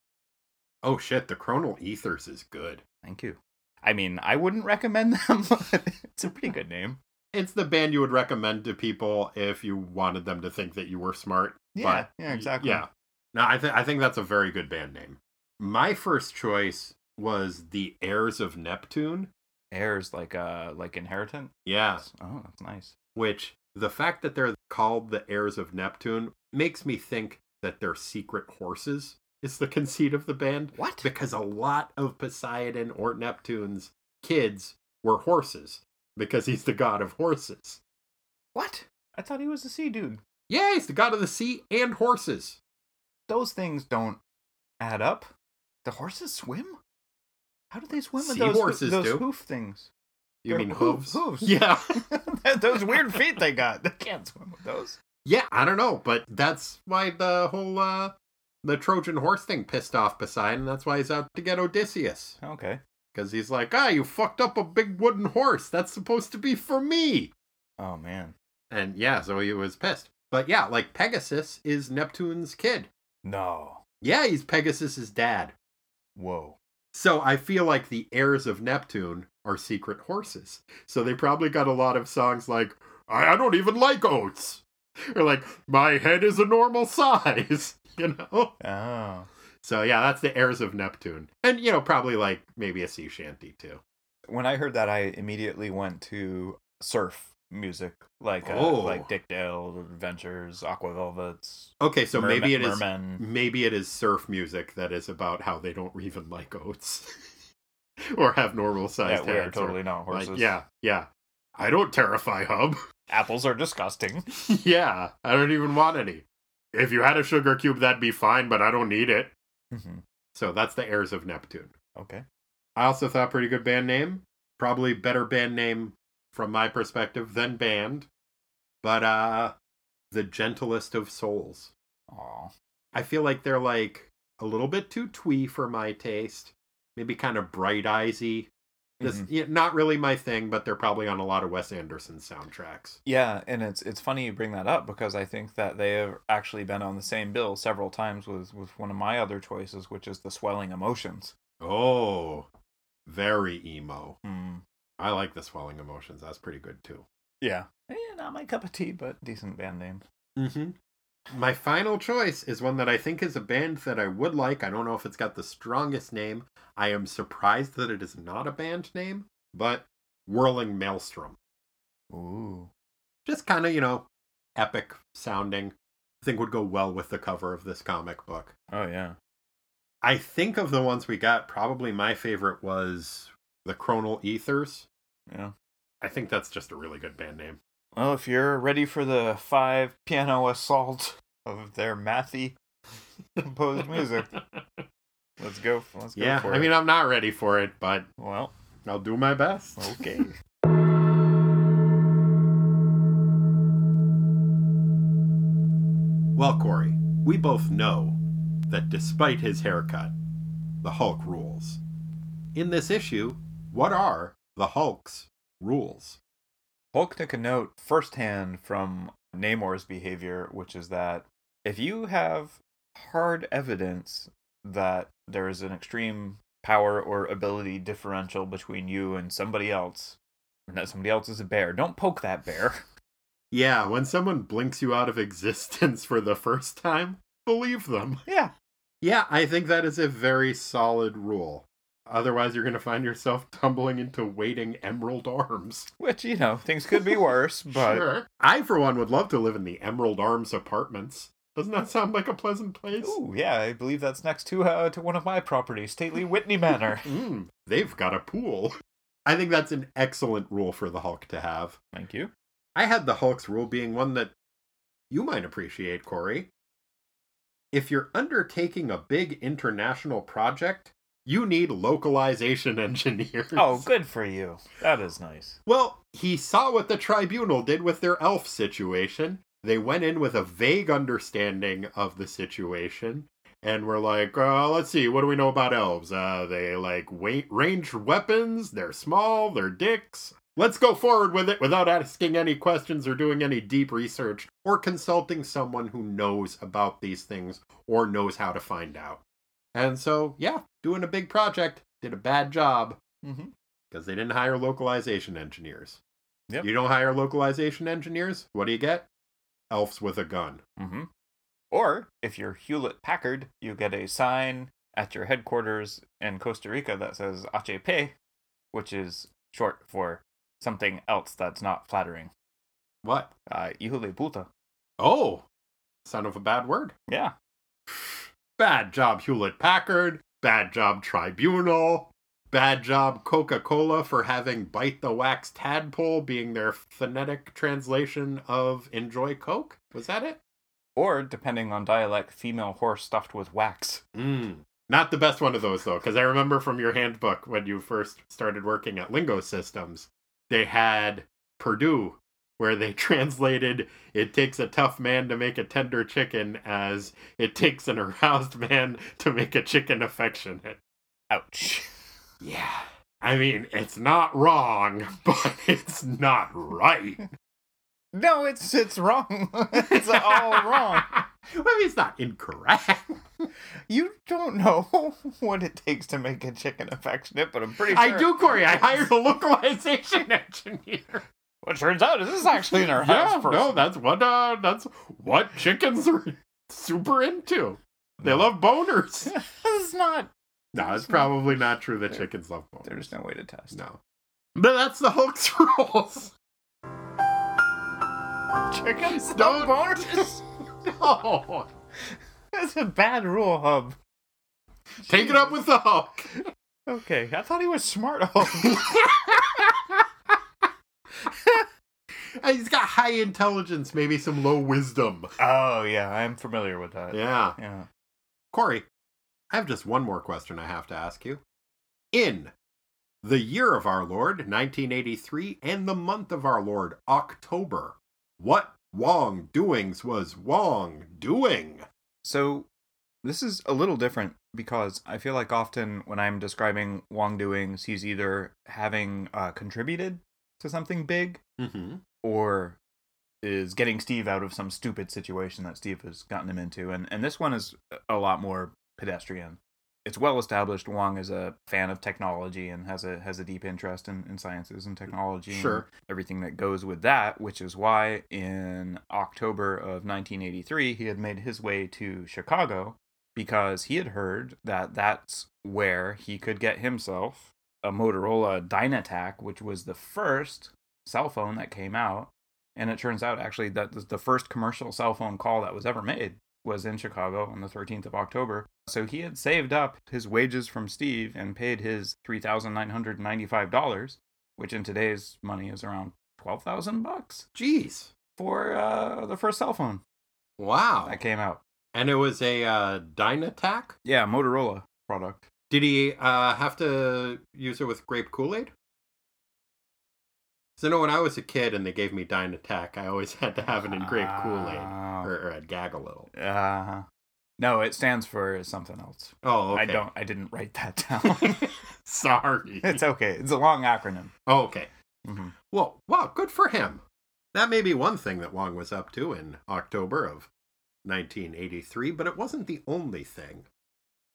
Oh shit, the Chronal Ethers is good. Thank you. I mean, I wouldn't recommend them, but it's a pretty good name. It's the band you would recommend to people if you wanted them to think that you were smart. Yeah, but yeah, exactly. Yeah. No, I think I think that's a very good band name. My first choice was the Heirs of Neptune. Heirs like uh like inheritant. Yeah. Oh, that's nice. Which the fact that they're called the Heirs of Neptune makes me think that they're secret horses is the conceit of the band. What? Because a lot of Poseidon or Neptune's kids were horses because he's the god of horses. What? I thought he was a sea dude. Yeah, he's the god of the sea and horses. Those things don't add up. The horses swim? How do they swim with those, Seahorses those do. hoof things? You They're mean hooves? hooves. Yeah. those weird feet they got. They can't swim with those. Yeah, I don't know, but that's why the whole uh the Trojan horse thing pissed off Poseidon. That's why he's out to get Odysseus. Okay. Because he's like, ah, you fucked up a big wooden horse. That's supposed to be for me. Oh man. And yeah, so he was pissed. But yeah, like Pegasus is Neptune's kid. No. Yeah, he's Pegasus's dad. Whoa. So I feel like the heirs of Neptune are secret horses. So they probably got a lot of songs like, I, I don't even like oats. Or like, my head is a normal size. You know? Oh. So yeah, that's the heirs of Neptune. And, you know, probably like maybe a sea shanty too. When I heard that, I immediately went to surf music, like uh, Oh. like Dick Dale Adventures, Aqua Velvets. Okay, so maybe it is Mermen. maybe it is surf music that is about how they don't even like oats. or have normal Yeah, sized we are heads. or- totally not horses. Like, yeah, yeah. I don't terrify Hub. Apples are disgusting. yeah, I don't even want any. If you had a sugar cube, that'd be fine, but I don't need it. Hmm So that's the heirs of Neptune. Okay. I also thought pretty good band name. Probably better band name from my perspective than band. But uh the gentlest of souls. Aw. I feel like they're like a little bit too twee for my taste. Maybe kind of bright eyesy. This Mhm. yeah, not really my thing, but they're probably on a lot of Wes Anderson soundtracks. Yeah, and it's it's funny you bring that up because I think that they have actually been on the same bill several times with with one of my other choices, which is the swelling emotions. Oh, very emo. Hmm. I like the swelling emotions. That's pretty good too. Yeah. Eh, not my cup of tea, but decent band name. Mm-hmm. My final choice is one that I think is a band that I would like. I don't know if it's got the strongest name. I am surprised that it is not a band name, but Whirling Maelstrom. Ooh. Just kind of, you know, epic sounding. I think would go well with the cover of this comic book. Oh yeah. I think of the ones we got, probably my favorite was the Chronal Ethers. Yeah. I think that's just a really good band name. Well, if you're ready for the five piano assault of their mathy composed music, let's go. Let's go yeah, I it. mean, I'm not ready for it, but well, I'll do my best. okay. Well, Corey, we both know that despite his haircut, the Hulk rules. In this issue, what are the Hulk's rules? Hulk took a note firsthand from Namor's behavior, which is that if you have hard evidence that there is an extreme power or ability differential between you and somebody else, and that somebody else is a bear, don't poke that bear. Yeah, when someone blinks you out of existence for the first time, believe them. yeah. Yeah, I think that is a very solid rule. Otherwise, you're going to find yourself tumbling into waiting emerald arms. Which, you know, things could be worse, but Sure. I, for one, would love to live in the Emerald Arms apartments. Doesn't that sound like a pleasant place? Ooh, yeah, I believe that's next to uh, to one of my properties, Stately Whitney Manor. Mm, they've got a pool. I think that's an excellent rule for the Hulk to have. Thank you. I had the Hulk's rule being one that you might appreciate, Corey. If you're undertaking a big international project, You need localization engineers. Oh, good for you. That is nice. Well, he saw what the tribunal did with their elf situation. They went in with a vague understanding of the situation and were like, uh, let's see, what do we know about elves? Uh, they like weight ranged weapons, they're small, they're dicks. Let's go forward with it without asking any questions or doing any deep research or consulting someone who knows about these things or knows how to find out. And so, yeah, doing a big project, did a bad job Mm-hmm. because they didn't hire localization engineers. Yep. You don't hire localization engineers, what do you get? Elves with a gun. Mm-hmm. Or if you're Hewlett Packard, you get a sign at your headquarters in Costa Rica that says HP, which is short for something else that's not flattering. What? Uh, hijo de puta. Oh, son of a bad word. Yeah. Bad job, Hewlett Packard. Bad job, Tribunal. Bad job, Coca Cola, for having Bite the Wax Tadpole being their phonetic translation of Enjoy Coke. Was that it? Or, depending on dialect, female horse stuffed with wax. Mm. Not the best one of those, though, because I remember from your handbook when you first started working at Lingo Systems, they had Perdue, where they translated it takes a tough man to make a tender chicken as it takes an aroused man to make a chicken affectionate. Ouch. Yeah. I mean, it's not wrong, but it's not right. No, it's it's wrong. it's all wrong. Well, I mean, it's not incorrect. You don't know what it takes to make a chicken affectionate, but I'm pretty sure. I do, Corey. I hired a localization engineer. What turns out this is actually an Yeah, aroused person. no, that's what uh, that's what chickens are super into. They love boners. is not. no, it's probably not true that chickens love boners. There's no way to test. no. But that's the Hulk's rules. Chickens Don't- don't boners. No. That's a bad rule, Hub. Take it up with the Hulk. Okay, I thought he was smart. Hub. He's got high intelligence, maybe some low wisdom. oh yeah, I'm familiar with that. Yeah. Yeah. Corey, I have just one more question I have to ask you. In the year of our Lord, 1983, and the month of our Lord, October, what Wong doings was Wong doing? So this is a little different because I feel like often when I'm describing Wong doings, he's either having uh, contributed to something big Mm-hmm. or is getting Steve out of some stupid situation that Steve has gotten him into. And and this one is a lot more pedestrian. It's well established Wong is a fan of technology and has a has a deep interest in, in sciences and technology and Sure. everything that goes with that, which is why in October of 1983 he had made his way to Chicago because he had heard that that's where he could get himself a Motorola Dynatac, which was the first cell phone that came out. And it turns out actually that the- first commercial cell phone call that was ever made was in Chicago on the 13th of October. So he had saved up his wages from Steve and paid his $3,995, which in today's money is around 12,000 bucks Jeez. for uh, the first cell phone Wow. that came out. And it was a uh, Dynatac? Yeah, Motorola product. Did he uh, have to use it with grape Kool Aid? So, I know when I was a kid and they gave me Dynatac, I always had to have it in grape Kool Aid, Oh. or, or I'd gag a little. Uh, no, it stands for something else. Oh, okay. I don't. I didn't write that down. Sorry. it's okay. It's a long acronym. oh, okay. hmm Well, wow, good for him. That may be one thing that Wong was up to in October of 1983, but it wasn't the only thing.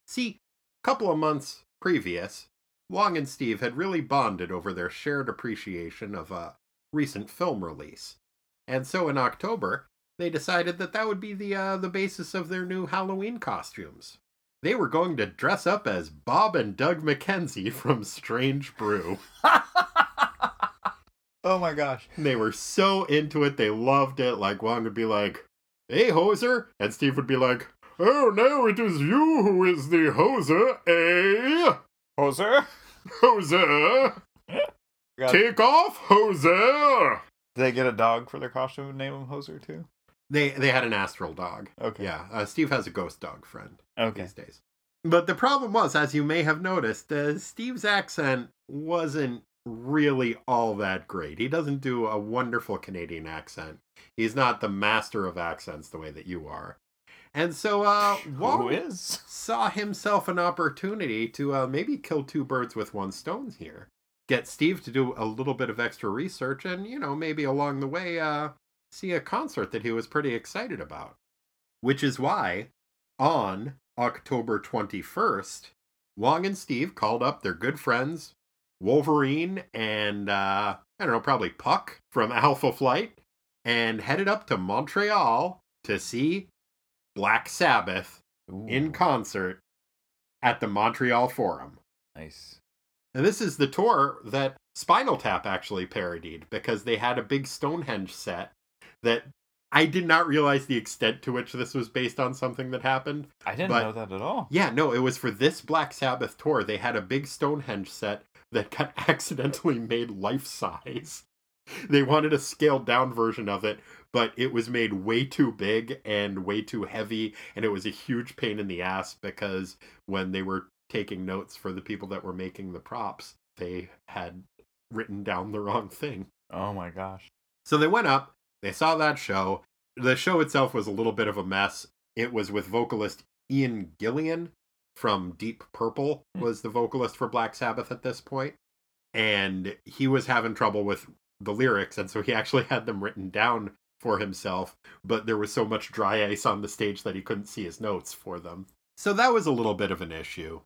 See, couple of months previous, Wong and Steve had really bonded over their shared appreciation of a recent film release. And so in October, they decided that that would be the uh, the basis of their new Halloween costumes. They were going to dress up as Bob and Doug McKenzie from Strange Brew. oh my gosh. They were so into it, they loved it. Like Wong would be like, Hey hoser, and Steve would be like, Oh now it is you who is the hoser, eh? Hoser. Hoser! Got- Take off, hoser! Did they get a dog for their costume and name him Hoser too? They they had an astral dog. Okay. Yeah, uh, Steve has a ghost dog friend Okay. these days. But the problem was, as you may have noticed, uh, Steve's accent wasn't really all that great. He doesn't do a wonderful Canadian accent. He's not the master of accents the way that you are. And so uh Wong saw himself an opportunity to uh, maybe kill two birds with one stone here. Get Steve to do a little bit of extra research and, you know, maybe along the way uh see a concert that he was pretty excited about. Which is why on October 21st, Wong and Steve called up their good friends Wolverine and uh I don't know, probably Puck from Alpha Flight and headed up to Montreal to see Black Sabbath in concert at the Montreal Forum. nice. And this is the tour that Spinal Tap actually parodied because they had a big Stonehenge set that I did not realize the extent to which this was based on something that happened. I didn't But- know that at all. Yeah, no, it was for this Black Sabbath tour. They had a big Stonehenge set that got accidentally made life size. They wanted a scaled down version of it, but it was made way too big and way too heavy, and it was a huge pain in the ass because when they were taking notes for the people that were making the props, they had written down the wrong thing. Oh my gosh. So they went up, they saw that show. The show itself was a little bit of a mess. It was with vocalist Ian Gillan from Deep Purple Hmm. was the vocalist for Black Sabbath at this point, and he was having trouble with the lyrics and so he actually had them written down for himself, but there was so much dry ice on the stage that he couldn't see his notes for them. So that was a little bit of an issue.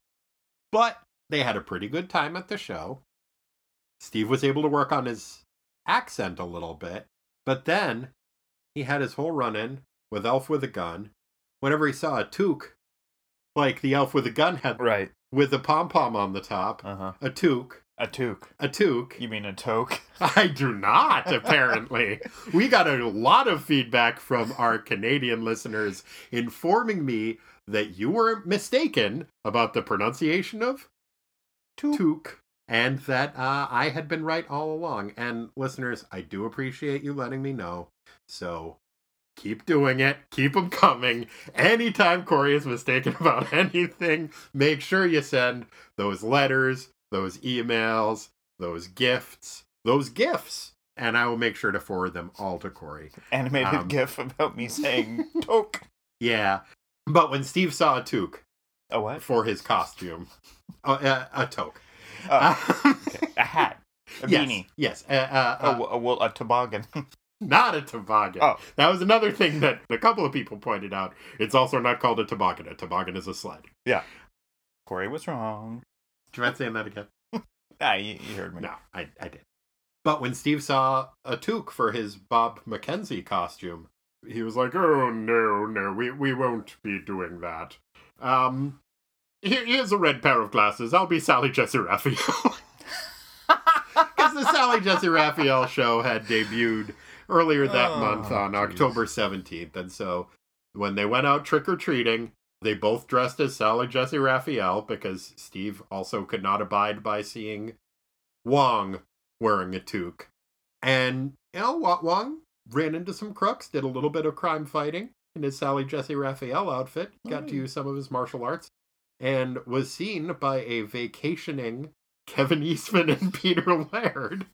But they had a pretty good time at the show. Steve was able to work on his accent a little bit, but then he had his whole run in with Elf with a Gun. Whenever he saw a toque, like the Elf with a Gun had Right. with a pom pom on the top, Uh huh. a toque, A toque. a toque. You mean a toque? I do not, apparently. we got a lot of feedback from our Canadian listeners informing me that you were mistaken about the pronunciation of toque and that uh, I had been right all along. And listeners, I do appreciate you letting me know. So keep doing it. Keep them coming. Anytime Corey is mistaken about anything, make sure you send those letters, those emails, those gifts, those gifts. And I will make sure to forward them all to Corey. Animated Um, gif about me saying toque. Yeah. But when Steve saw a toque A what? for his costume, uh, uh, a toque. Oh, okay. A hat. A yes, beanie. Yes. Uh, uh, uh, Oh, a, well, a toboggan. Not a toboggan. Oh. That was another thing that a couple of people pointed out. It's also not called a toboggan. A toboggan is a sled. Yeah. Corey was wrong. Do you mind saying that again? Ah, you, you heard me. No, I, I did. But when Steve saw a toque for his Bob McKenzie costume, he was like, "Oh no, no, we we won't be doing that." Um, here, here's a red pair of glasses. I'll be Sally Jessy Raphael. Because the Sally Jessy Raphael show had debuted earlier that Oh, month on jeez. October 17th. And so when they went out trick or treating, they both dressed as Sally Jessy Raphael because Steve also could not abide by seeing Wong wearing a toque. And, you know, Wong ran into some crooks, did a little bit of crime fighting in his Sally Jessy Raphael outfit, got to Oh. use some of his martial arts, and was seen by a vacationing Kevin Eastman and Peter Laird.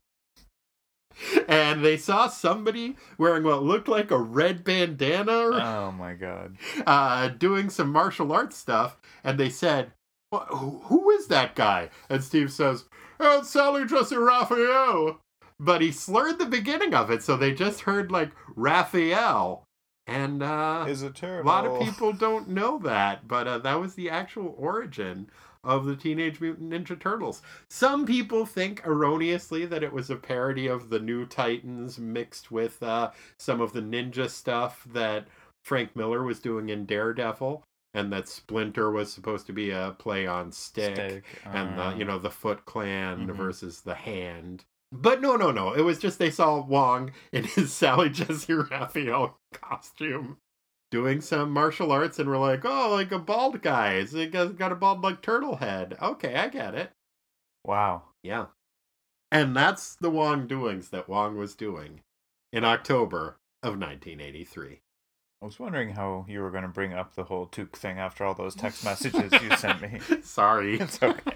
And they saw somebody wearing what looked like a red bandana Oh my god. uh, doing some martial arts stuff, and they said, "Wha- who who is that guy? And Steve says, oh, it's Sally Jessy Raphael. But he slurred the beginning of it, so they just heard like Raphael. And uh, Is a a lot of people don't know that, but uh, that was the actual origin of the Teenage Mutant Ninja Turtles. Some people think erroneously that it was a parody of the New Titans mixed with uh, some of the ninja stuff that Frank Miller was doing in Daredevil, and that Splinter was supposed to be a play on Stick, Stick, and the uh, you know the Foot Clan Mhm. versus the Hand. But no, no, no. It was just they saw Wong in his Sally Jessy Raphael costume doing some martial arts and we're like, oh, like a bald guy. He's got got a bald like turtle head. Okay, I get it. Wow. Yeah. And that's the Wong doings that Wong was doing in October of 1983. I was wondering how you were going to bring up the whole Toque thing after all those text messages you sent me. Sorry. It's okay.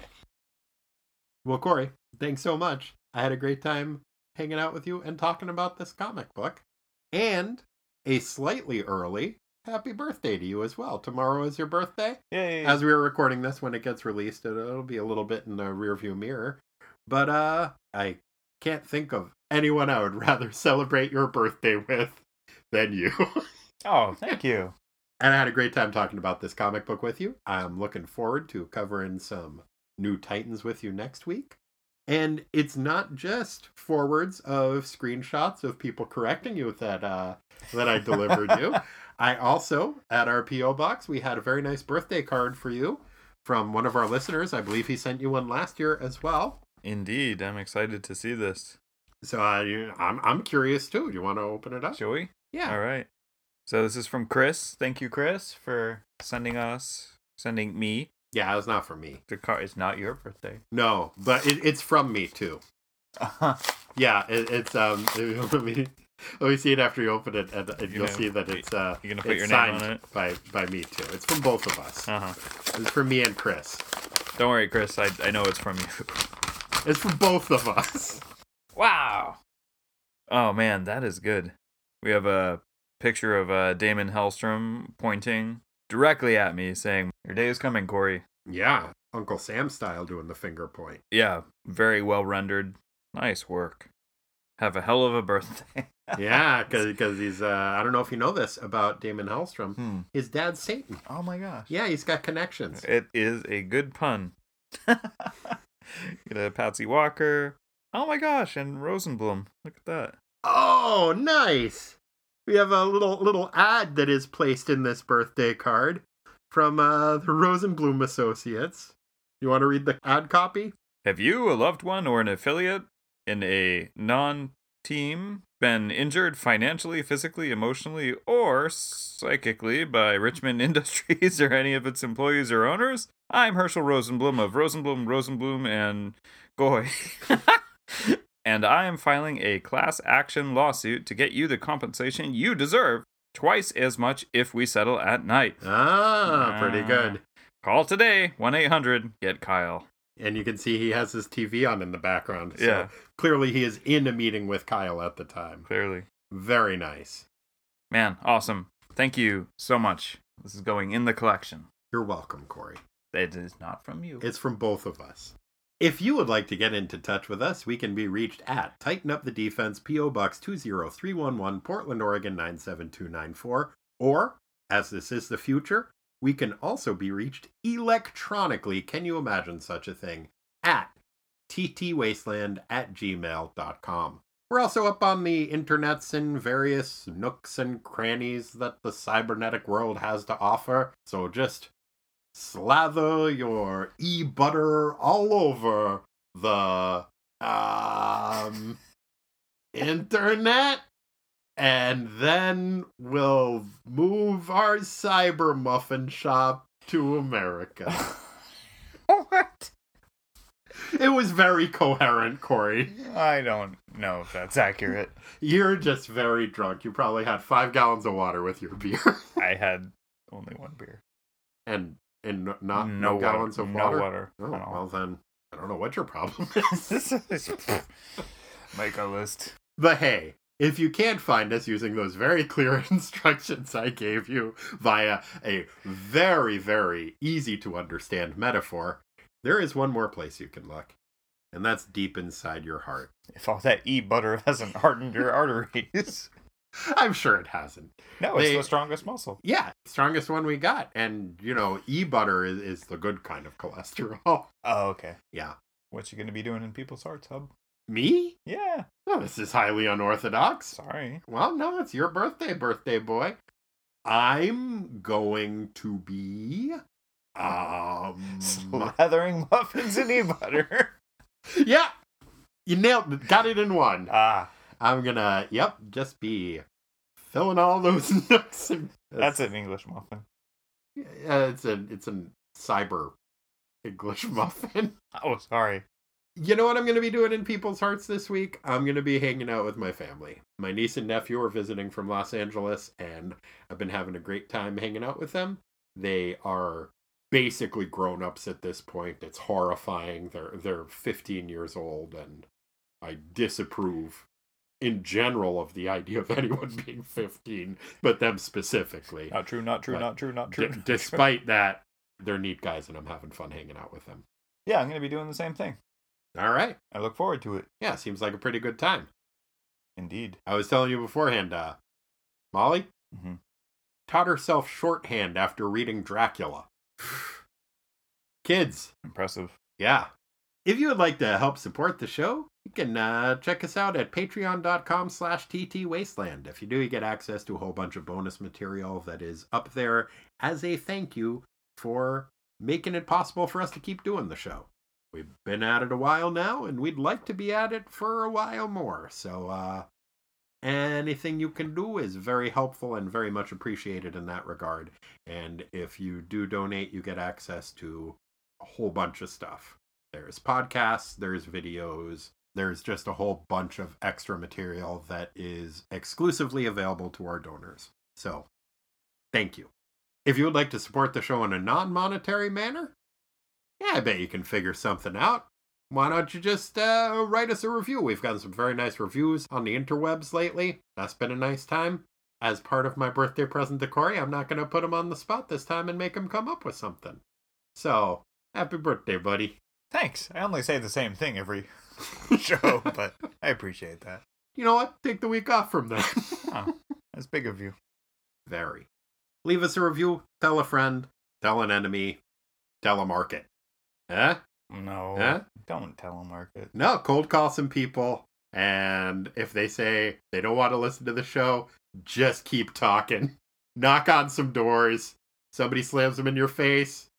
Well, Corey, thanks so much. I had a great time hanging out with you and talking about this comic book. And a slightly early happy birthday to you as well. Tomorrow is your birthday. Yay. As we are recording this, when it gets released, it'll, it'll be a little bit in the rearview mirror. But uh, I can't think of anyone I would rather celebrate your birthday with than you. oh, thank you. and I had a great time talking about this comic book with you. I'm looking forward to covering some new Titans with you next week. And it's not just forwards of screenshots of people correcting you that uh, that I delivered you. I also at our PO box we had a very nice birthday card for you from one of our listeners. I believe he sent you one last year as well. Indeed, I'm excited to see this. So uh, you, I'm I'm curious too. Do you want to open it up? Shall we? Yeah. All right. So this is from Chris. Thank you, Chris, for sending us, sending me Yeah, it's not for me. the card. It's not your birthday. No, but it, it's from me too. Yeah, it, it's um. Let me let me see it after you open it, and, and You you'll know, see that it's uh. you're gonna put your name signed on it? by by me too. It's from both of us. Uh huh. It's from me and Chris. Don't worry, Chris. I I know it's from you. It's from both of us. Wow. Oh man, that is good. We have a picture of uh, Damon Hellstrom pointing directly at me, saying, "Your day is coming, Corey." Yeah, Uncle Sam style doing the finger point. Yeah, very well rendered. Nice work. Have a hell of a birthday. Yeah, because he's uh. I don't know if you know this about Damon Hellstrom. Hmm. His dad's Satan. Oh my gosh. Yeah, he's got connections. It is a good pun. Get a Patsy Walker. Oh my gosh, and Rosenblum. Look at that. Oh, nice. We have a little little ad that is placed in this birthday card from uh, the Rosenblum Associates. You want to read the ad copy? Have you, a loved one, or an affiliate in a non team been injured financially, physically, emotionally, or psychically by Richmond Industries or any of its employees or owners? I'm Herschel Rosenblum of Rosenblum, Rosenblum, and Goy. and I am filing a class action lawsuit to get you the compensation you deserve, twice as much if we settle at night. Ah, pretty Ah. good. Call today, 1 800 Get Kyle. And you can see he has his TV on in the background. So Yeah. clearly he is in a meeting with Kyle at the time. Clearly. Very nice. Man, awesome. Thank you so much. This is going in the collection. You're welcome, Corey. It is not from you. It's from both of us. If you would like to get into touch with us, we can be reached at Tighten Up the Defense, P.O. Box 20311, Portland, Oregon 97294. Or, as this is the future, we can also be reached electronically. Can you imagine such a thing? At ttwasteland at gmail.com. We're also up on the internets in various nooks and crannies that the cybernetic world has to offer. So just slather your e butter all over the um internet and then we'll move our cyber muffin shop to America. what? it was very coherent, Corey. I don't know if that's accurate. You're just very drunk. You probably had five gallons of water with your beer. I had only one beer. and and not no no, gallons water. of no water. water. Oh, at all. well then, I don't know what your problem is. Make a list. But hey, if you can't find us using those very clear instructions I gave you via a very, very easy to understand metaphor, there is one more place you can look, and that's deep inside your heart. If all that e butter hasn't hardened your arteries. I'm sure it hasn't. No, it's They- the strongest muscle. Yeah, strongest one we got. And, you know, e butter is, is the good kind of cholesterol. Oh, okay. Yeah. What you gonna be doing in people's hearts, hub? Me? Yeah. Oh, this is highly unorthodox. Sorry. Well, no, it's your birthday, birthday boy. I'm going to be um Slathering muffins in e butter. Yeah. You nailed it. Got it in one. ah, I'm gonna yep, just be filling all those nooks and that's an English muffin. Yeah, it's a it's a cyber English muffin. Oh, sorry. You know what I'm going to be doing in people's hearts this week? I'm going to be hanging out with my family. My niece and nephew are visiting from Los Angeles, and I've been having a great time hanging out with them. They are basically grown ups at this point. It's horrifying. They're they're 15 years old, and I disapprove in general of the idea of anyone being 15, but them specifically. Not true, not true, But not true, not D- true. not true. despite that, they're neat guys, and I'm having fun hanging out with them. yeah, I'm going to be doing the same thing. All right. I look forward to it. Yeah, seems like a pretty good time. Indeed. I was telling you beforehand, uh, Molly Mhm. taught herself shorthand after reading Dracula. Kids, Impressive. yeah. If you would like to help support the show, you can uh, check us out at patreon.com slash ttwasteland. If you do, you get access to a whole bunch of bonus material that is up there as a thank you for making it possible for us to keep doing the show. We've been at it a while now, and we'd like to be at it for a while more. So, uh, anything you can do is very helpful and very much appreciated in that regard. And if you do donate, you get access to a whole bunch of stuff. There's podcasts, there's videos, there's just a whole bunch of extra material that is exclusively available to our donors. So, thank you. If you would like to support the show in a non monetary manner, yeah, I bet you can figure something out. Why don't you just uh, write us a review? We've gotten some very nice reviews on the interwebs lately. That's been a nice time. As part of my birthday present to Corey, I'm not going to put him on the spot this time and make him come up with something. So, happy birthday, buddy. Thanks. I only say the same thing every show, but I appreciate that. You know what? Take the week off from that. Oh, that's big of you. Very. Leave us a review. Tell a friend. Tell an enemy. Tell a market. Huh? No. Huh? Don't telemarket. No, cold call some people. And if they say they don't want to listen to the show, just keep talking. Knock on some doors. Somebody slams them in your face.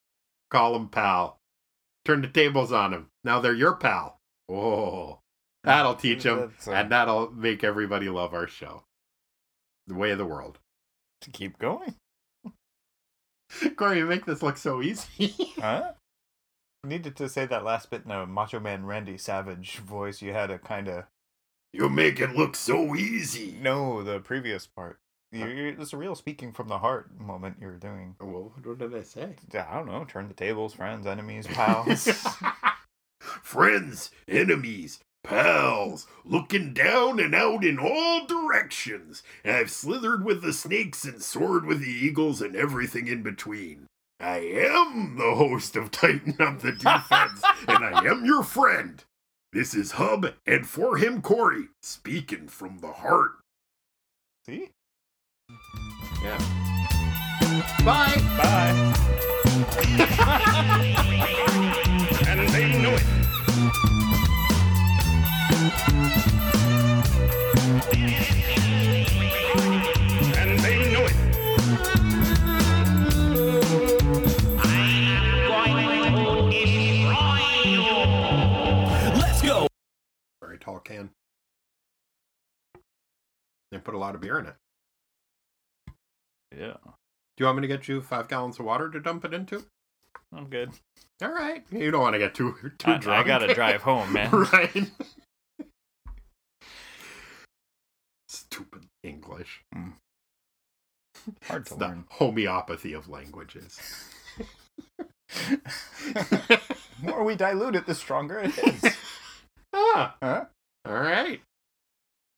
Call them pal. Turn the tables on them. Now they're your pal. Oh, that'll teach them. That's, uh, And that'll make everybody love our show. The way of the world. To keep going. Corey, you make this look so easy. Huh? Needed to say that last bit in a Macho Man Randy Savage voice. You had a kind of. you make it look so easy. No, the previous part. You, you, it's a real speaking from the heart moment you were doing. Well, what did I say? I don't know. Turn the tables, friends, enemies, pals. Friends, enemies, pals, looking down and out in all directions. I've slithered with the snakes and soared with the eagles and everything in between. I am the host of Tighten Up the Defense, and I am your friend. This is Hub, and for him, Corey, speaking from the heart. See? Yeah. Bye. Bye. And they it. And tall can. And put a lot of beer in it. Yeah. Do you want me to get you five gallons of water to dump it into? I'm good. All right. You don't want to get too too I, I gotta drive home, man. right. Stupid English. Hmm. Hard It's to the learn. homeopathy of languages. The more we dilute it, the stronger it is. ah, Huh? all right.